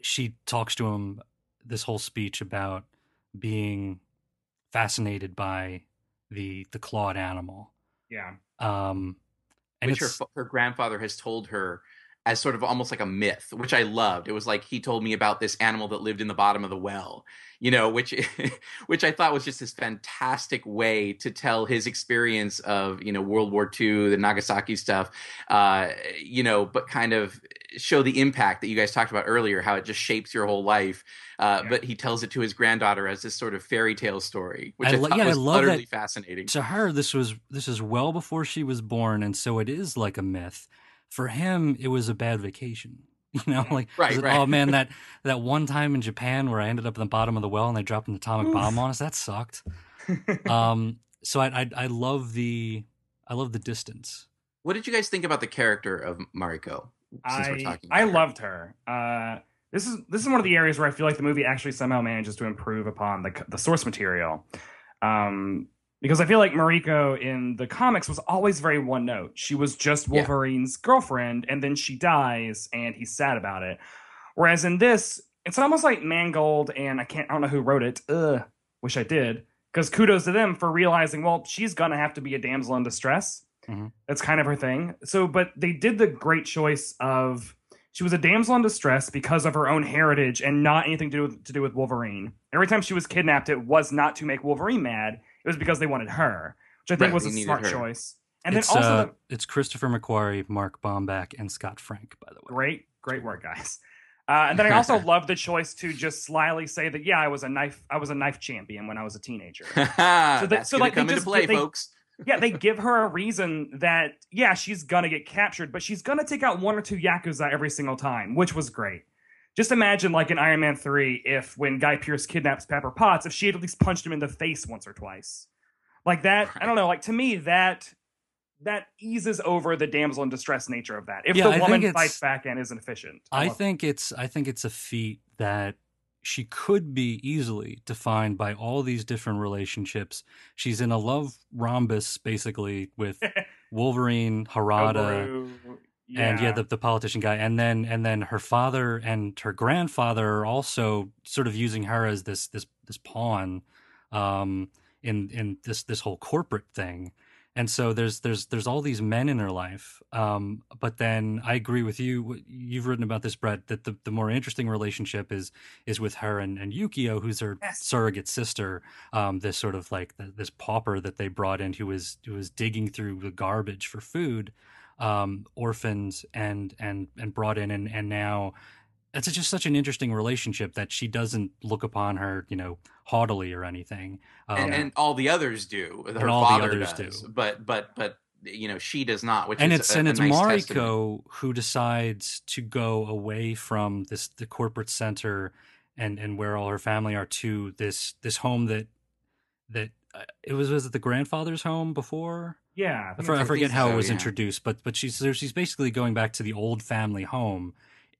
she talks to him this whole speech about being fascinated by the the clawed animal. Yeah. Um, and which her, her grandfather has told her as sort of almost like a myth, which I loved. It was like he told me about this animal that lived in the bottom of the well, you know, which which I thought was just this fantastic way to tell his experience of you know World War II, the Nagasaki stuff, uh, you know, but kind of show the impact that you guys talked about earlier, how it just shapes your whole life. Uh, Yeah. But he tells it to his granddaughter as this sort of fairy tale story, which I I, lo- thought yeah, I was love utterly that- fascinating. to her this was this is well before she was born, and so it is like a myth. For him, it was a bad vacation. You know, like Right, right. oh man, that that one time in Japan where I ended up in the bottom of the well and they dropped an atomic Oof. bomb on us, that sucked. um, so I, I I love the I love the distance. What did you guys think about the character of Mariko? I I loved her. Uh, this is this is one of the areas where I feel like the movie actually somehow manages to improve upon the the source material, um, because I feel like Mariko in the comics was always very one note. She was just Yeah. Wolverine's girlfriend, and then she dies, and he's sad about it. Whereas in this, it's almost like Mangold and I can't I don't know who wrote it. Ugh, wish I did. Because kudos to them for realizing, well, she's gonna have to be a damsel in distress. Mhm. That's kind of her thing. So, but they did the great choice of she was a damsel in distress because of her own heritage and not anything to do with, to do with Wolverine. Every time she was kidnapped, it was not to make Wolverine mad. It was because they wanted her, which I think Right, was a smart her. choice. And it's then also uh, the it's Christopher McQuarrie, Mark Bomback, and Scott Frank. By the way, great, great work, guys. Uh, and then I also love the choice to just slyly say that yeah, I was a knife, I was a knife champion when I was a teenager. so they- that's so, gonna like, come into just- play, they- folks. Yeah, they give her a reason that yeah, she's gonna get captured, but she's gonna take out one or two yakuza every single time, which was great. Just imagine, like in Iron Man three, if when Guy Pearce kidnaps Pepper Potts, if she had at least punched him in the face once or twice, like that. I don't know. Like to me, that that eases over the damsel in distress nature of that. If Yeah, the woman fights back and is efficient, I love- think it's I think it's a feat that she could be easily defined by all these different relationships. She's in a love rhombus basically with Wolverine, Harada, Oboru, and yeah, the, the politician guy, and then and then her father and her grandfather are also sort of using her as this this this pawn um, in in this this whole corporate thing. And so there's there's there's all these men in her life, um, but then I agree with you. You've written about this, Brett, that the, the more interesting relationship is is with her and, and Yukio, who's her Yes. surrogate sister. Um, this sort of like th this pauper that they brought in, who was who was digging through the garbage for food, um, orphans and and and brought in, and and now it's just such an interesting relationship that she doesn't look upon her, you know, haughtily or anything. Um, and, and all the others do. Her all the father others does, do. but but but you know she does not. Which and is it's a, and it's nice Mariko testament. who decides to go away from this the corporate center and and where all her family are to this this home that that uh, it was was it the grandfather's home before yeah. I I, for, I forget how so, it was yeah. introduced but but she's so she's basically going back to the old family home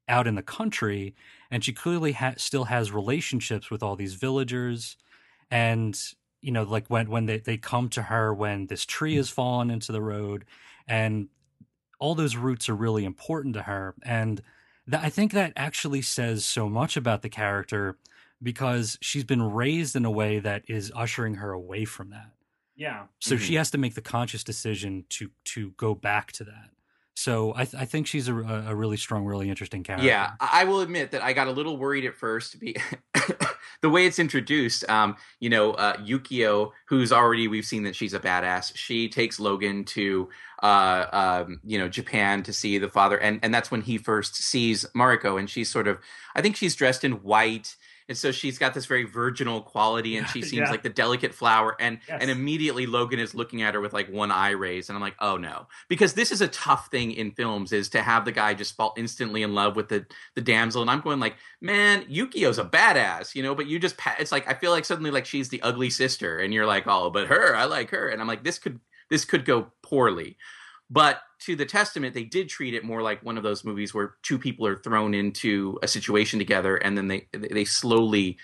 out in the country and she clearly ha- still has relationships with all these villagers and you know like when when they, they come to her when this tree has fallen into the road and all those roots are really important to her and that, i think that actually says so much about the character because she's been raised in a way that is ushering her away from that yeah. so Mm-hmm. she has to make the conscious decision to to go back to that So I, th- I think she's a, a really strong, really interesting character. Yeah, I will admit that I got a little worried at first. Be the way it's introduced. Um, you know, uh, Yukio, who's already we've seen that she's a badass. She takes Logan to uh, um, you know Japan to see the father, and and that's when he first sees Mariko, and she's sort of I think she's dressed in white and so she's got this very virginal quality and she seems Yeah. like the delicate flower and Yes. and immediately logan is looking at her with like one eye raised and i'm like oh no because this is a tough thing in films is to have the guy just fall instantly in love with the the damsel and i'm going like man yukio's a badass you know but you just pa- it's like i feel like suddenly like she's the ugly sister and you're like oh but her i like her and i'm like this could this could go poorly but to the testament they did treat it more like one of those movies where two people are thrown into a situation together and then they they slowly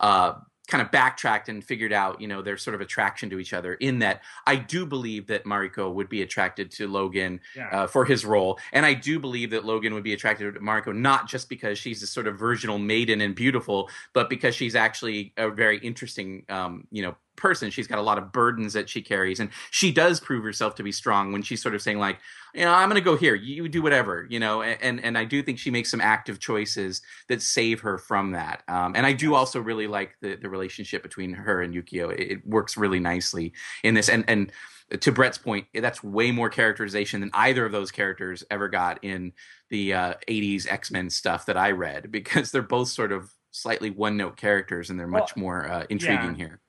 uh kind of backtracked and figured out you know their sort of attraction to each other in that i do believe that mariko would be attracted to logan Yeah. uh, for his role and i do believe that logan would be attracted to mariko not just because she's this sort of virginal maiden and beautiful but because she's actually a very interesting um you know person. She's got a lot of burdens that she carries and she does prove herself to be strong when she's sort of saying like you know i'm going to go here. You do whatever you know and and i do think she makes some active choices that save her from that um, and i do also really like the the relationship between her and yukio. It, it works really nicely in this and and to brett's point that's way more characterization than either of those characters ever got in the uh, 80s x-men stuff that i read because they're both sort of slightly one note characters and they're much Well, more uh, intriguing yeah. here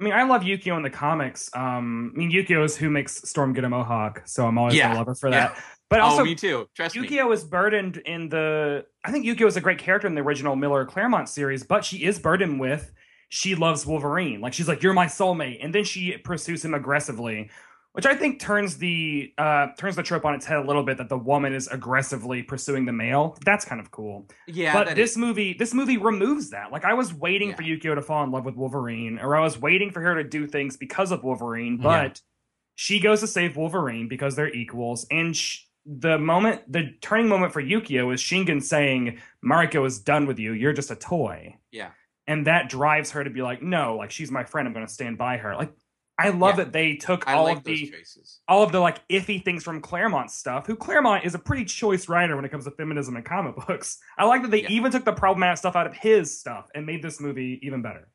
I mean, I love Yukio in the comics. Um, I mean, Yukio is who makes Storm get a mohawk, so I'm always Yeah. gonna love her for Yeah. that. But also, oh me too trust me Yukio is burdened in the. I think Yukio is a great character in the original Miller Claremont series, but she is burdened with she loves Wolverine. Like she's like, "You're my soulmate," and then she pursues him aggressively, which I think turns the uh, turns the trope on its head a little bit that the woman is aggressively pursuing the male. That's kind of cool. yeah but this is- movie, this movie removes that. Like I was waiting Yeah. for Yukio to fall in love with Wolverine, or I was waiting for her to do things because of Wolverine, Yeah. but she goes to save Wolverine because they're equals. And sh- the moment, the turning moment for Yukio is Shingen saying, "Mariko is done with you. You're just a toy." yeah and that drives her to be like, "No, like she's my friend. I'm going to stand by her." Like I love Yeah. that they took i all like of the choices all of the like iffy things from Claremont stuff. Who Claremont is a pretty choice writer when it comes to feminism and comic books. I like that they Yeah. even took the problematic stuff out of his stuff and made this movie even better.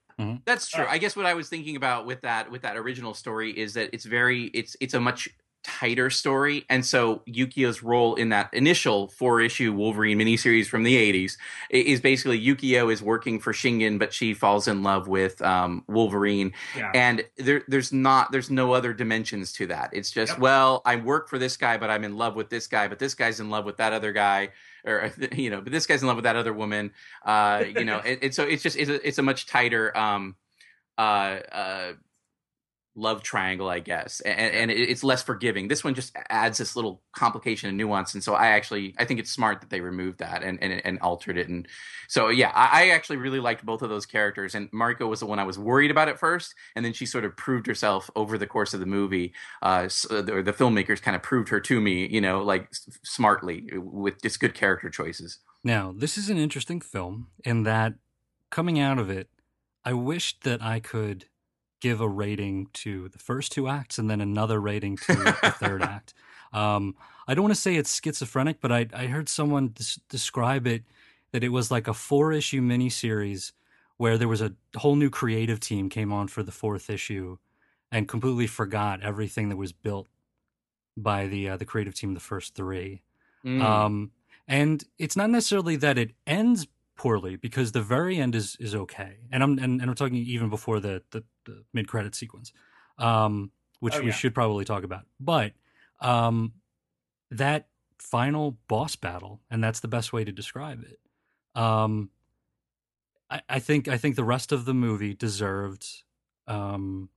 That's true. Uh, I guess what I was thinking about with that with that original story is that it's very it's it's a much tighter story, and so Yukio's role in that initial four issue Wolverine miniseries from the '80s is basically Yukio is working for Shingen, but she falls in love with um, Wolverine, Yeah. and there there's not there's no other dimensions to that. It's just Yep. well, I work for this guy, but I'm in love with this guy, but this guy's in love with that other guy. Or you know, but this guy's in love with that other woman. Uh, you know, and, and so it's just it's a, it's a much tighter um, uh, uh, love triangle, I guess, and, and it's less forgiving. This one just adds this little complication and nuance, and so I actually I think it's smart that they removed that and and, and altered it. And so yeah, I, I actually really liked both of those characters. And Mariko was the one I was worried about at first, and then she sort of proved herself over the course of the movie. Uh, s- or the filmmakers kind of proved her to me, you know, like s- smartly with just good character choices. Now, this is an interesting film in that coming out of it, I wished that I could give a rating to the first two acts and then another rating to the third act. Um, I don't want to say it's schizophrenic, but I, I heard someone des- describe it that it was like a four issue miniseries where there was a whole new creative team came on for the fourth issue and completely forgot everything that was built by the uh, the creative team the first three. Mm. Um, and it's not necessarily that it ends poorly because the very end is is okay. And I'm and, and I'm talking even before the the, the mid credit sequence, um, which Oh, we should probably talk about. But um, that final boss battle, and that's the best way to describe it. Um, I, I think I think the rest of the movie deserved um,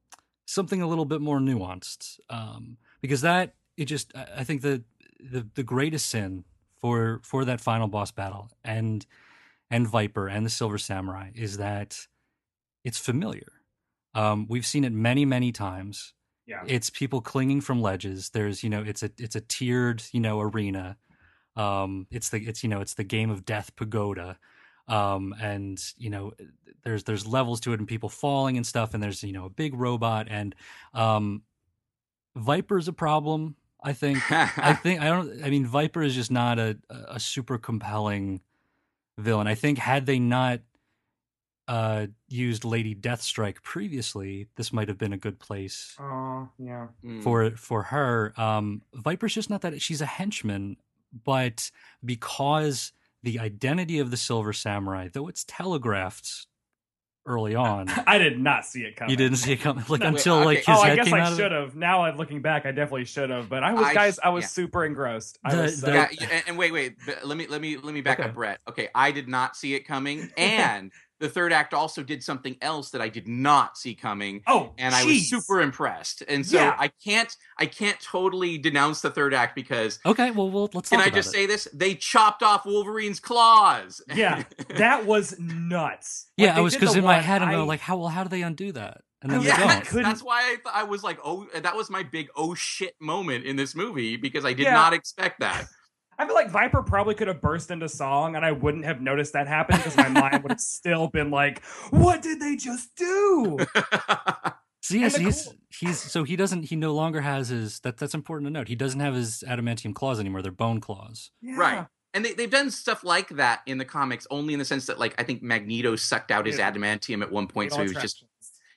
something a little bit more nuanced um, because that it just I I think the the the greatest sin for for that final boss battle and and Viper and the Silver Samurai is that it's familiar. Um, we've seen it many many times. Yeah. It's people clinging from ledges. There's you know it's a it's a tiered you know arena. Um, it's the it's you know it's the game of death pagoda. Um, and you know there's there's levels to it and people falling and stuff and there's you know a big robot and um Viper's a problem. I think I think I don't. I mean, Viper is just not a a super compelling villain. I think had they not uh used Lady Deathstrike previously, this might have been a good place Oh, yeah. Mm. for for her. Um, Viper's just not that. She's a henchman, but because the identity of the Silver Samurai, though it's telegraphed early on, I did not see it coming. you didn't see it coming. Like No, wait, until like his oh, I head guess came out I of it. should have. Now I'm looking back, I definitely should have. But I was, I guys, I was yeah. super engrossed. I The- was so, the- Yeah, y- and, and wait, wait. but Let me let me let me back Okay. up, Brett. Okay, I did not see it coming, and the third act also did something else that I did not see coming, Oh, and I was super impressed. And so Yeah. I can't I can't totally denounce the third act because Okay, well, well let's can talk I about just it. say this? They chopped off Wolverine's claws. Yeah, that was nuts. Yeah, Like, I was because in my head I'm I- like, how well, how do they undo that? And I then they yeah, don't. that's, that's why I, th- I was like, oh, that was my big oh shit moment in this movie because I did Yeah. not expect that. I feel like Viper probably could have burst into song, and I wouldn't have noticed that happen because my mind would have still been like, "What did they just do?" So yes, he's cool- he's so he doesn't he no longer has his that that's important to note. He doesn't have his adamantium claws anymore. They're bone claws. Yeah. Right. And they, they've done stuff like that in the comics, only in the sense that, like, I think Magneto sucked out his Yeah. adamantium at one point, so he was just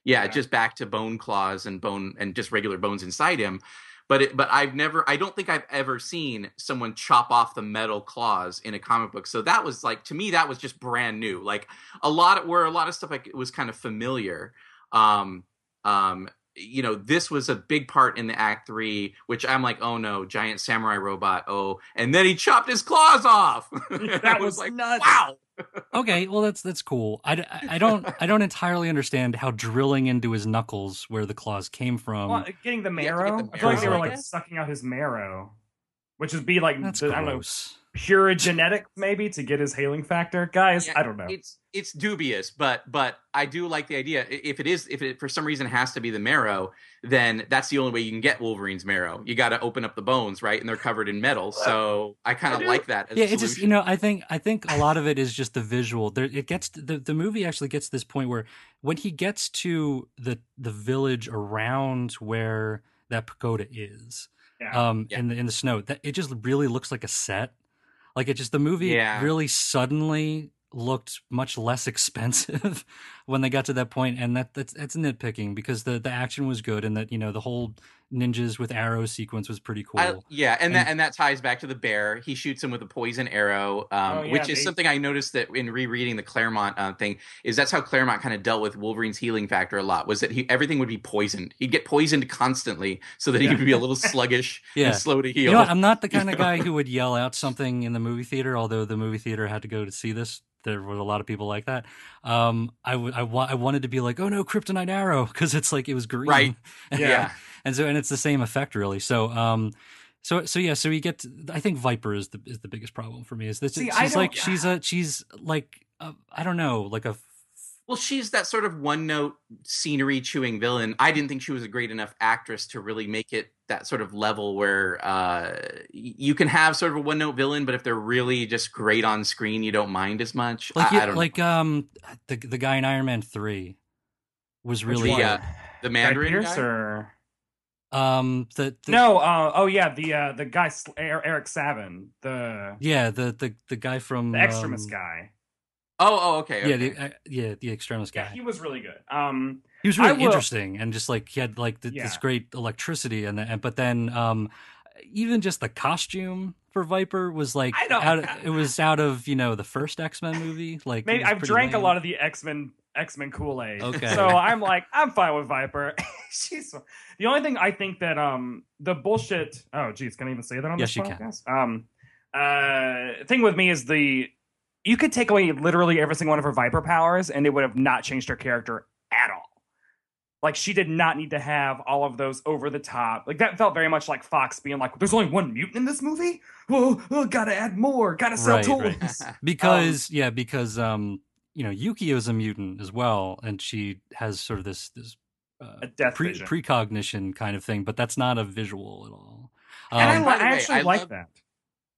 yeah, Yeah. just back to bone claws and bone and just regular bones inside him. But it, but I've never, I don't think I've ever seen someone chop off the metal claws in a comic book. So that was like to me, that was just brand new. Like a lot of, where a lot of stuff like was kind of familiar. Um, um, you know, this was a big part in the Act Three, which I'm like, oh no, giant samurai robot. Oh, and then he chopped his claws off. That I was like, nuts. wow. Okay, well that's that's cool. I, I- I don't I don't entirely understand how drilling into his knuckles where the claws came from. Well, getting the You have to get marrow. I feel like they were like sucking out his marrow, which would be like that's the, I don't know gross. Pure genetic maybe to get his healing factor. Guys, Yeah, I don't know. It's it's dubious, but but I do like the idea. If it is, if it for some reason has to be the marrow, then that's the only way you can get Wolverine's marrow. You got to open up the bones, right? And they're covered in metal. So I kind of like that. As yeah, a it just you know I think I think a lot of it is just the visual. There, it gets the the movie actually gets to this point where when he gets to the the village around where that pagoda is, yeah. um, Yeah. in the in the snow, that it just really looks like a set. Like it just the movie Yeah. really suddenly looked much less expensive when they got to that point and that that's that's nitpicking because the the action was good and that you know the whole ninjas with arrows sequence was pretty cool. I, yeah, and, that And- and that ties back to the bear. He shoots him with a poison arrow, um, Oh, yeah, which is they- something I noticed that in rereading the Claremont uh, thing is that's how Claremont kind of dealt with Wolverine's healing factor a lot. Was that he everything would be poisoned. He'd get poisoned constantly so that he Yeah. could be a little sluggish Yeah. and slow to heal. You know? I'm not the kind of guy who would yell out something in the movie theater, although the movie theater had to go to see this. There were a lot of people like that. Um, I, w- I, wa- I wanted to be like, oh no, kryptonite arrow, because it's like it was green. Right. And, yeah. and so and it's the same effect really. So um, so so yeah, so we get. To, I think Viper is the is the biggest problem for me. Is this? See, she's like she's a she's like I I don't know like a Well, she's that sort of one note scenery chewing villain. I didn't think she was a great enough actress to really make it that sort of level where uh, you can have sort of a one note villain, but if they're really just great on screen, you don't mind as much. like I, you- I don't like um the the guy in Iron Man three was really one? one? uh, the Guy Mandarin Pearce guy? or um the, the no? Uh, oh yeah, the uh, the guy Er- Eric Savin, the yeah the the the guy from the Extremis um, guy. Oh, oh, okay. Yeah, the uh, yeah the Extremis guy. Yeah, he was really good. Um, He was really will- interesting and just like he had like th- this great electricity and, and but then um even just the costume for Viper was like I don't- out it was out of you know the first X Men movie like maybe I've pretty drank a lot of the X Men X Men Kool Aid. Okay. So I'm like, I'm fine with Viper. She's the only thing I think that um the bullshit. Oh, geez, can I even say that on Yes, this you can. Um, uh, thing with me is the you could take away literally every single one of her Viper powers, and it would have not changed her character at all. Like she did not need to have all of those over the top. Like that felt very much like Fox being like, "There's only one mutant in this movie. Well, oh, gotta add more. Gotta sell Right, right. toys." because yeah because um you know yukio Yukio's a mutant as well and she has sort of this this uh, A death pre- vision. precognition kind of thing but that's not a visual at all. And I, Um, li- by the I way, actually I like love- that.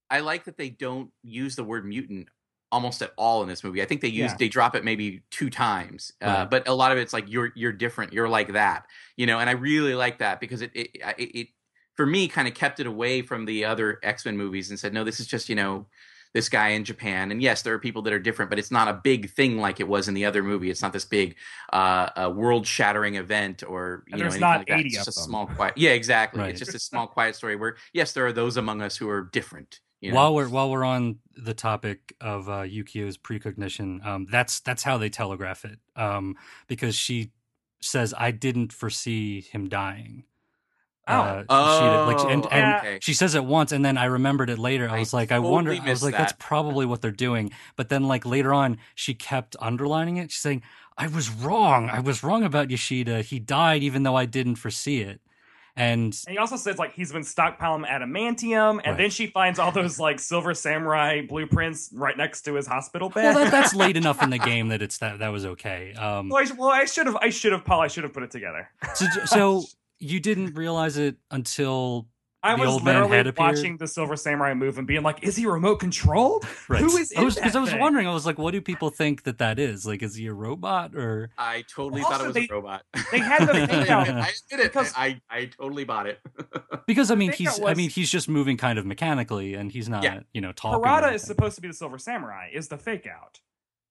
I like that they don't use the word mutant almost at all in this movie. I think they use Yeah. they drop it maybe two times, uh, Right. but a lot of it's like you're you're different, you're like that, you know. And I really like that because it it it, it for me kind of kept it away from the other x-men movies and said no this is just you know this guy in japan and yes there are people that are different but it's not a big thing like it was in the other movie it's not this big uh, uh world shattering event or you And know not like that. 80 it's of just a small quiet yeah exactly Right. it's just a small quiet story where yes there are those among us who are different you know? While we're while we're on the topic of uh, Yukio's precognition, um, that's that's how they telegraph it. Um, because she says, "I didn't foresee him dying." Oh. Uh, Yoshida, like, and, Oh, and okay. she says it once, and then I remembered it later. I I was like, I wonder. I was like, that's probably what they're doing. But then, like later on, she kept underlining it. She's saying, "I was wrong. I was wrong about Yoshida. He died, even though I didn't foresee it." And And he also says like he's been stockpiling adamantium, and Right. then she finds all those like silver samurai blueprints right next to his hospital well, bed. that, that's late enough in the game that it's that that was okay. Um, well, I, well, I should have, I should have, Paul, I should have put it together. So, so you didn't realize it until I The was old man literally appeared? watching the Silver Samurai move and being like, "Is he remote controlled? right. Who is in I because I was wondering. I was like, what do people think that that is? Like, is he a robot or? i totally Also, thought it was they- a robot they had the I thing out- I admit it. because- I, I totally bought it Because I mean, he's it I mean, he's just moving kind of mechanically, and he's not Yeah. you know talking. or Harada is supposed to be the Silver Samurai. Is the fake out?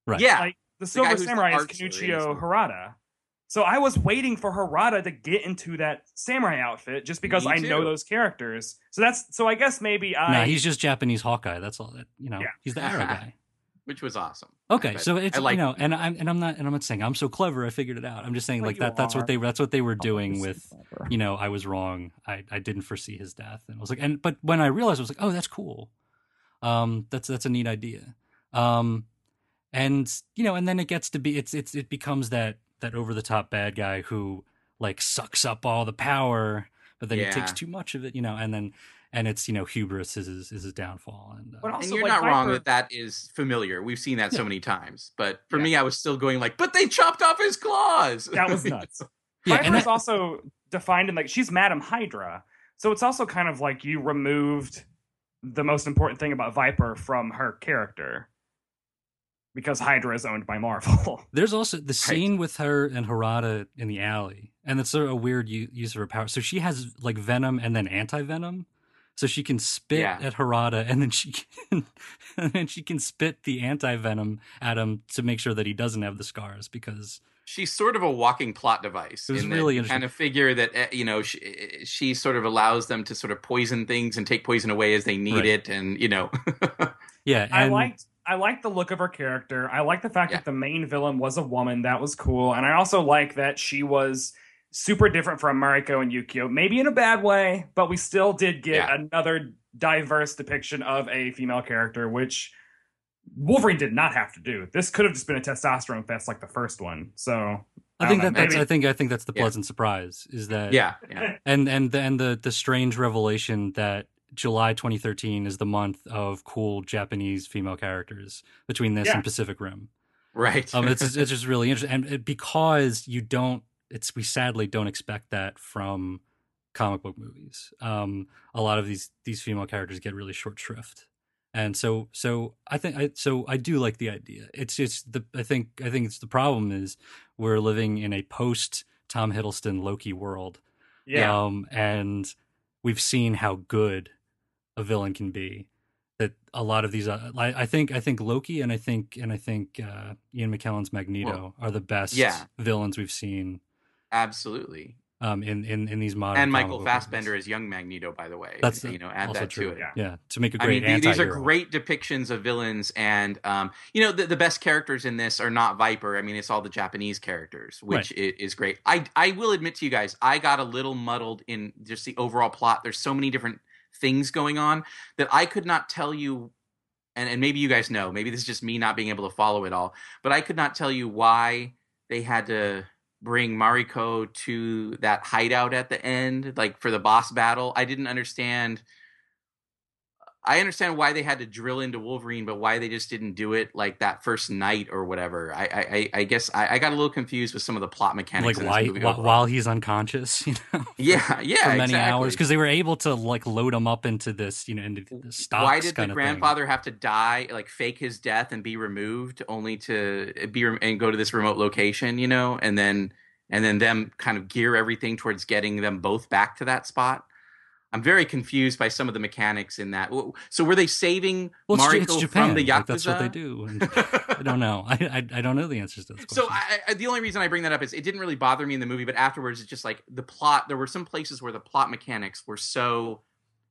Right. yeah Like the Silver the Samurai is archer in Kenuichio. Harada. So I was waiting for Harada to get into that samurai outfit just because Me I know those characters. So that's so I guess maybe I Nah, he's just Japanese Hawkeye. That's all. That you know, Yeah. he's the arrow guy. which was awesome Okay, But so it's I like you know, and I'm and I'm not and I'm not saying I'm so clever. I figured it out. I'm just saying like you that. That's what they that's what they were doing with clever. you know I was wrong. I I didn't foresee his death, and I was like, and but when I realized, I was like, oh, that's cool. Um, that's that's a neat idea. Um, and you know, and then it gets to be it's it's it becomes that that over the top bad guy who like sucks up all the power, but then he takes too much of it, you know, and then and it's you know hubris is his is his downfall, and uh, But also, and you're like, not wrong that that is familiar. We've seen that so many times. But for Yeah. me, I was still going like, but they chopped off his claws. that was nuts. yeah, Viper is that- also defined in like she's Madam Hydra. So it's also kind of like you removed the most important thing about Viper from her character. Because Hydra is owned by Marvel. There's also the scene with her and Harada in the alley, and it's sort of a weird u- use of her power. So she has like venom and then anti venom, so she can spit Yeah. at Harada, and then she can, and then she can spit the anti venom at him to make sure that he doesn't have the scars. Because She's sort of a walking plot device. It was in really you interesting. kind of figure that eh, you know she, she sort of allows them to sort of poison things and take poison away as they need Right. it, and you know, yeah, and I liked I like the look of her character. I like the fact Yeah. that the main villain was a woman. That was cool. And I also like that she was super different from Mariko and Yukio. Maybe in a bad way, but we still did get Yeah. another diverse depiction of a female character, which Wolverine did not have to do. This could have just been a testosterone fest like the first one. So I think that that's maybe- I think I think that's the Yeah. pleasant surprise is that yeah, yeah, and and the, and the the strange revelation that July 2013 is the month of cool Japanese female characters between this Yeah. and Pacific Rim. right. Um, it's it's just really interesting, and it, because you don't, it's we sadly don't expect that from comic book movies. Um, a lot of these these female characters get really short shrift, and so so I think I so I do like the idea. It's just the I think I think it's the problem is we're living in a post Tom Hiddleston Loki world, yeah. um, and we've seen how good a villain can be. That a lot of these, uh, I, I think, I think Loki and I think and I think uh, Ian McKellen's Magneto Well, are the best yeah. villains we've seen Absolutely. um, in, in in these modern. And Michael book Fassbender movies. is young Magneto, by the way. That's you know, add also that true. to it. Yeah. Yeah, to make a great I mean, th- these are great depictions of villains, and um, you know, the, the best characters in this are not Viper. I mean, it's all the Japanese characters, which i- is great. I I will admit to you guys, I got a little muddled in just the overall plot. There's so many different things going on that I could not tell you. And, and maybe you guys know. Maybe this is just me not being able to follow it all. But I could not tell you why they had to bring Mariko to that hideout at the end, like for the boss battle. I didn't understand. I understand why they had to drill into Wolverine, but why they just didn't do it like that first night or whatever. I I, I- guess I, I got a little confused with some of the plot mechanics. like why, while, while he's unconscious, you know, yeah, yeah, for many exactly. hours because they were able to like load him up into this, you know, into the stocks. why did the kind of thing. grandfather have to die like fake his death and be removed only to eh, be rem- and go to this remote location you know and then and then them kind of gear everything towards getting them both back to that spot I'm very confused by some of the mechanics in that. So were they saving Well, Mariko Japan. from the Yakuza? Like, that's what they do. I don't know. I, I I don't know the answers to this question. So I, I, the only reason I bring that up is it didn't really bother me in the movie, but afterwards it's just like the plot. There were some places where the plot mechanics were so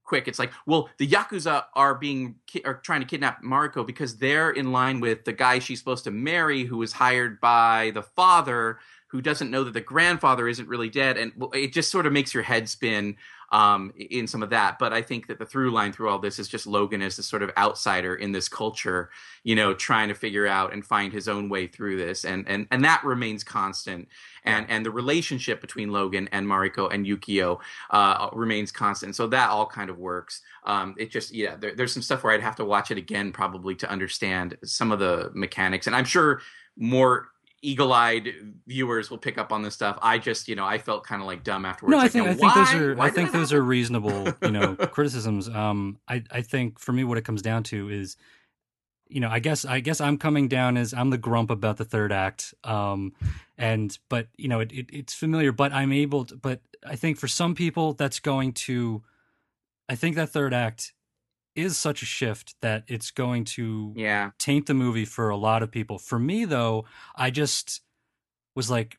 quick. It's like, well, the yakuza are being are trying to kidnap Mariko because they're in line with the guy she's supposed to marry, who was hired by the father, who doesn't know that the grandfather isn't really dead, and it just sort of makes your head spin um, in some of that. But I think that the through line through all this is just Logan as this sort of outsider in this culture, you know, trying to figure out and find his own way through this, and and and that remains constant. And and the relationship between Logan and Mariko and Yukio uh, remains constant. So that all kind of works. Um, it just yeah, there, there's some stuff where I'd have to watch it again probably to understand some of the mechanics, and I'm sure more eagle-eyed viewers will pick up on this stuff. I just, you know, I felt kind of like dumb afterwards. No, I think I think those are Why I think those happen? are reasonable, you know, criticisms. Um, I I think for me, what it comes down to is, you know, I guess I guess I'm coming down as I'm the grump about the third act. Um, and but you know, it, it it's familiar, but I'm able to. But I think for some people, that's going to. I think that third act is such a shift that it's going to Yeah, taint the movie for a lot of people. For me, though, I just was like,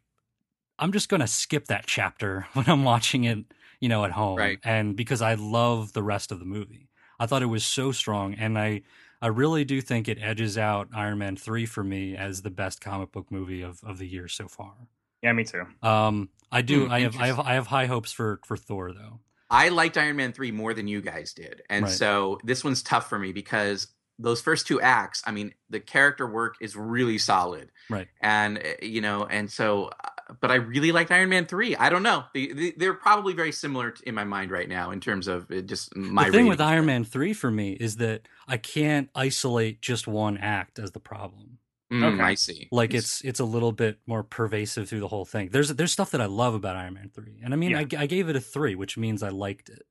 I'm just gonna skip that chapter when I'm watching it, you know, at home, Right. and because I love the rest of the movie, I thought it was so strong, and I, I really do think it edges out Iron Man three for me as the best comic book movie of, of the year so far. Yeah, me too. Um, I do, Hmm, I have, I have. I have high hopes for for Thor though. I liked Iron Man 3 more than you guys did. And Right. so this one's tough for me because those first two acts, I mean, the character work is really solid. Right. And, uh, you know, and so, uh, but I really liked Iron Man 3. I don't know. They, they, they're probably very similar in my mind right now in terms of uh, just my the thing with. Iron Man three for me is that I can't isolate just one act as the problem. Mm, Okay. I see. like it's it's a little bit more pervasive through the whole thing. There's there's stuff that I love about Iron Man three, and I mean Yeah. I, I gave it a three, which means I liked it.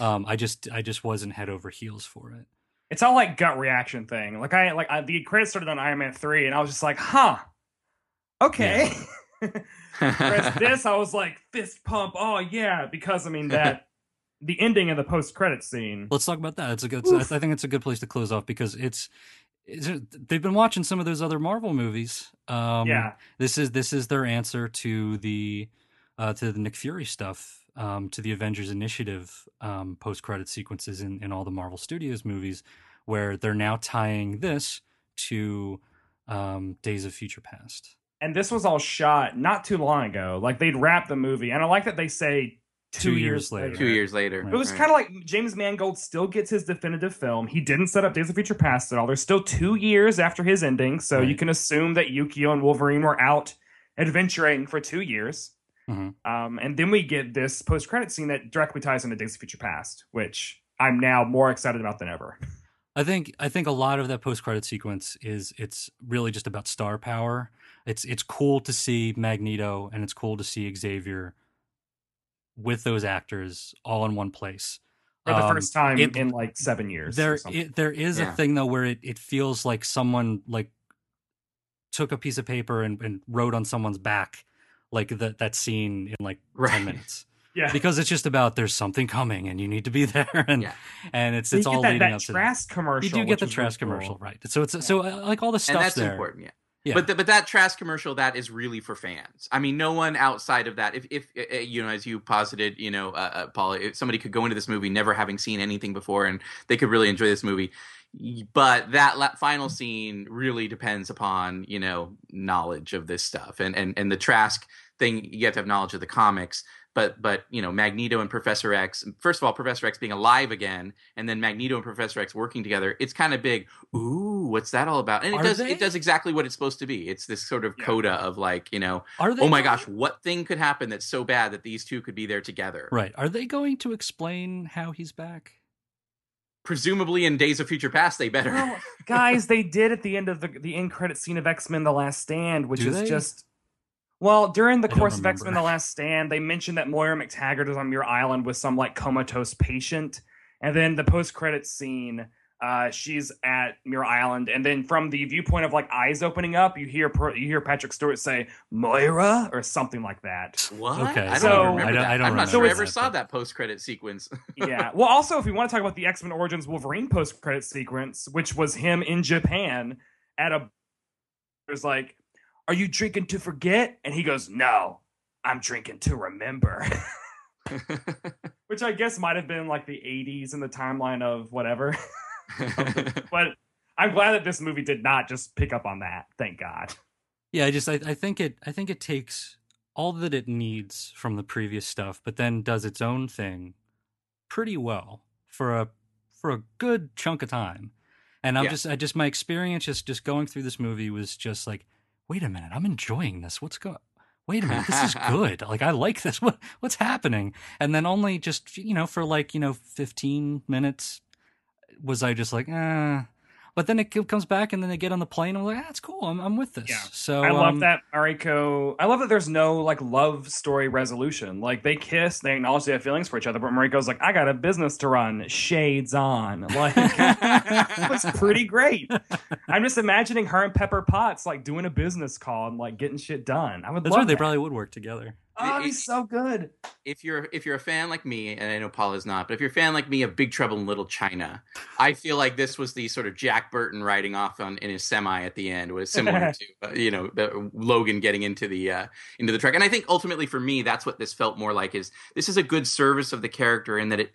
Um, I just I just wasn't head over heels for it. It's all like gut reaction thing. Like I like I, the credits started on Iron Man three, and I was just like, huh, okay. Whereas this, I was like, fist pump. Oh yeah, because I mean that the ending of the post credit scene. Let's talk about that. It's a good. I think it's a good place to close off because it's. They've been watching some of those other Marvel movies. Um, yeah, this is this is their answer to the uh, to the Nick Fury stuff, um, to the Avengers Initiative um, post credit sequences in, in all the Marvel Studios movies, where they're now tying this to um, Days of Future Past. and this was all shot not too long ago. Like they'd wrap the movie, and I like that they say two, Two years, years later. later. Two years later. Right. It was kind of like James Mangold still gets his definitive film. He didn't set up Days of Future Past at all. There's still two years after his ending, so you can assume that Yukio and Wolverine were out adventuring for two years. Mhm. Um, and then we get this post-credit scene that directly ties into Days of Future Past, which I'm now more excited about than ever. I think I think a lot of that post credit sequence is it's really just about star power. It's it's cool to see Magneto and it's cool to see Xavier with those actors all in one place. For the Um, first time it- in like seven years. There, it, there is Yeah. a thing though where it, it feels like someone like took a piece of paper and, and wrote on someone's back, like that that scene in like ten minutes, yeah. because it's just about there's something coming and you need to be there, and Yeah. and it's So it's all that, leading that up to that. Trask commercial. You do get the was really commercial, cool. right? So it's so uh, like all the stuff that's there. important, yeah. Yeah. But the, but that Trask commercial that is really for fans. I mean, no one outside of that. If if uh, you know, as you posited, you know, uh, uh, Paul, if somebody could go into this movie never having seen anything before, and they could really enjoy this movie. But that la- final scene really depends upon you know knowledge of this stuff, and and and the Trask thing. You have to have knowledge of the comics. But but you know Magneto and Professor X. First of all, Professor X being alive again, and then Magneto and Professor X working together. It's kind of big. Ooh, what's that all about? And it Are does they? it does exactly what it's supposed to be. It's this sort of Yeah. coda of like you know, Are they? oh my going- gosh, what thing could happen that's so bad that these two could be there together? Right? Are they going to explain how he's back? Presumably in Days of Future Past, they better. Well, guys, they did at the end of the the end credit scene of X Men: The Last Stand, which Do is they? just. Well, during the I course of X Men. The Last Stand, they mentioned that Moira McTaggart is on Muir Island with some like comatose patient, and then the post credit scene Uh, she's at Muir Island, and then from the viewpoint of like eyes opening up, you hear you hear Patrick Stewart say Moira or something like that. What? Okay, I don't so- even I remember don't- that. I don't I'm not remember sure I that, ever saw but- that post credit sequence. yeah. Well, also, if we want to talk about the X Men Origins Wolverine post credit sequence, which was him in Japan at a, there's like, "Are you drinking to forget?" And he goes, "No, I'm drinking to remember." which I guess might have been like the 80s in the timeline of whatever. but I'm glad that this movie did not just pick up on that. Thank God. Yeah, I just I, I think it I think it takes all that it needs from the previous stuff, but then does its own thing pretty well for a for a good chunk of time. And I'm Yeah. just I just my experience just just going through this movie was just like, wait a minute, I'm enjoying this. What's going Wait a minute, this is good. Like I like this. What what's happening? And then only just you know for like you know 15 minutes was I just like, eh. But then it comes back, and then they get on the plane. And I'm like, ah, that's cool. I'm, I'm with this. Yeah. So I love um, that Mariko. I love that there's no like love story resolution. Like they kiss, they acknowledge they have feelings for each other, but Mariko's like, I got a business to run. Shades on. Like it was pretty great. I'm just imagining her and Pepper Potts like doing a business call and like getting shit done. I would That's love right. They probably would work together. Oh, he's so good. if you're if you're a fan like me, and I know Paul is not, but if you're a fan like me of Big Trouble in Little China, I feel like this was the sort of Jack Burton riding off on in his semi at the end was similar to uh, you know the Logan getting into the uh, into the truck, and I think ultimately for me that's what this felt more like is this is a good service of the character in that it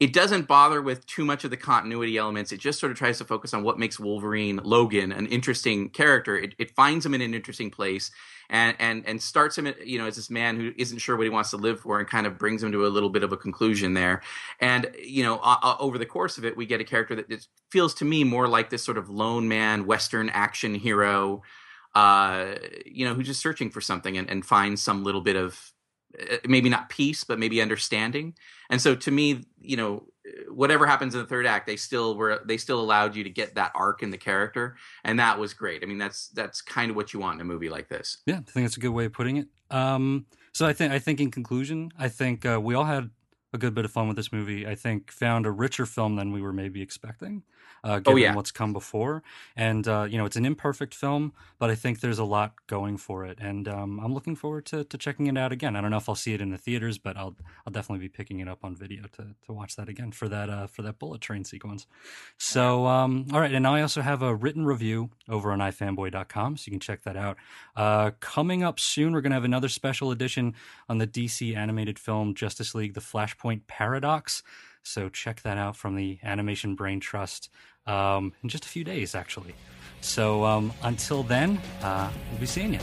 it doesn't bother with too much of the continuity elements. It just sort of tries to focus on what makes Wolverine Logan an interesting character. It, it finds him in an interesting place and and and starts him, at, you know, as this man who isn't sure what he wants to live for, and kind of brings him to a little bit of a conclusion there. And you know, uh, over the course of it, we get a character that feels to me more like this sort of lone man, Western action hero, uh, you know, who's just searching for something and, and finds some little bit of maybe not peace, but maybe understanding. And so, to me, you know, whatever happens in the third act, they still were they still allowed you to get that arc in the character, and that was great. I mean, that's that's kind of what you want in a movie like this. Yeah, I think that's a good way of putting it. Um, so I think I think in conclusion, I think uh, we all had a good bit of fun with this movie. I think found a richer film than we were maybe expecting, uh, given yeah. what's come before. And uh, you know, it's an imperfect film, but I think there's a lot going for it, and um, I'm looking forward to, to checking it out again. I don't know if I'll see it in the theaters, but I'll I'll definitely be picking it up on video to to watch that again for that uh, for that bullet train sequence. So um, all right, and now I also have a written review over on ifanboy.com, so you can check that out. Uh, coming up soon, we're going to have another special edition on the DC animated film Justice League: The Flashpoint Paradox. So check that out from the Animation Brain Trust um, in just a few days, actually. So um, until then, uh, we'll be seeing you.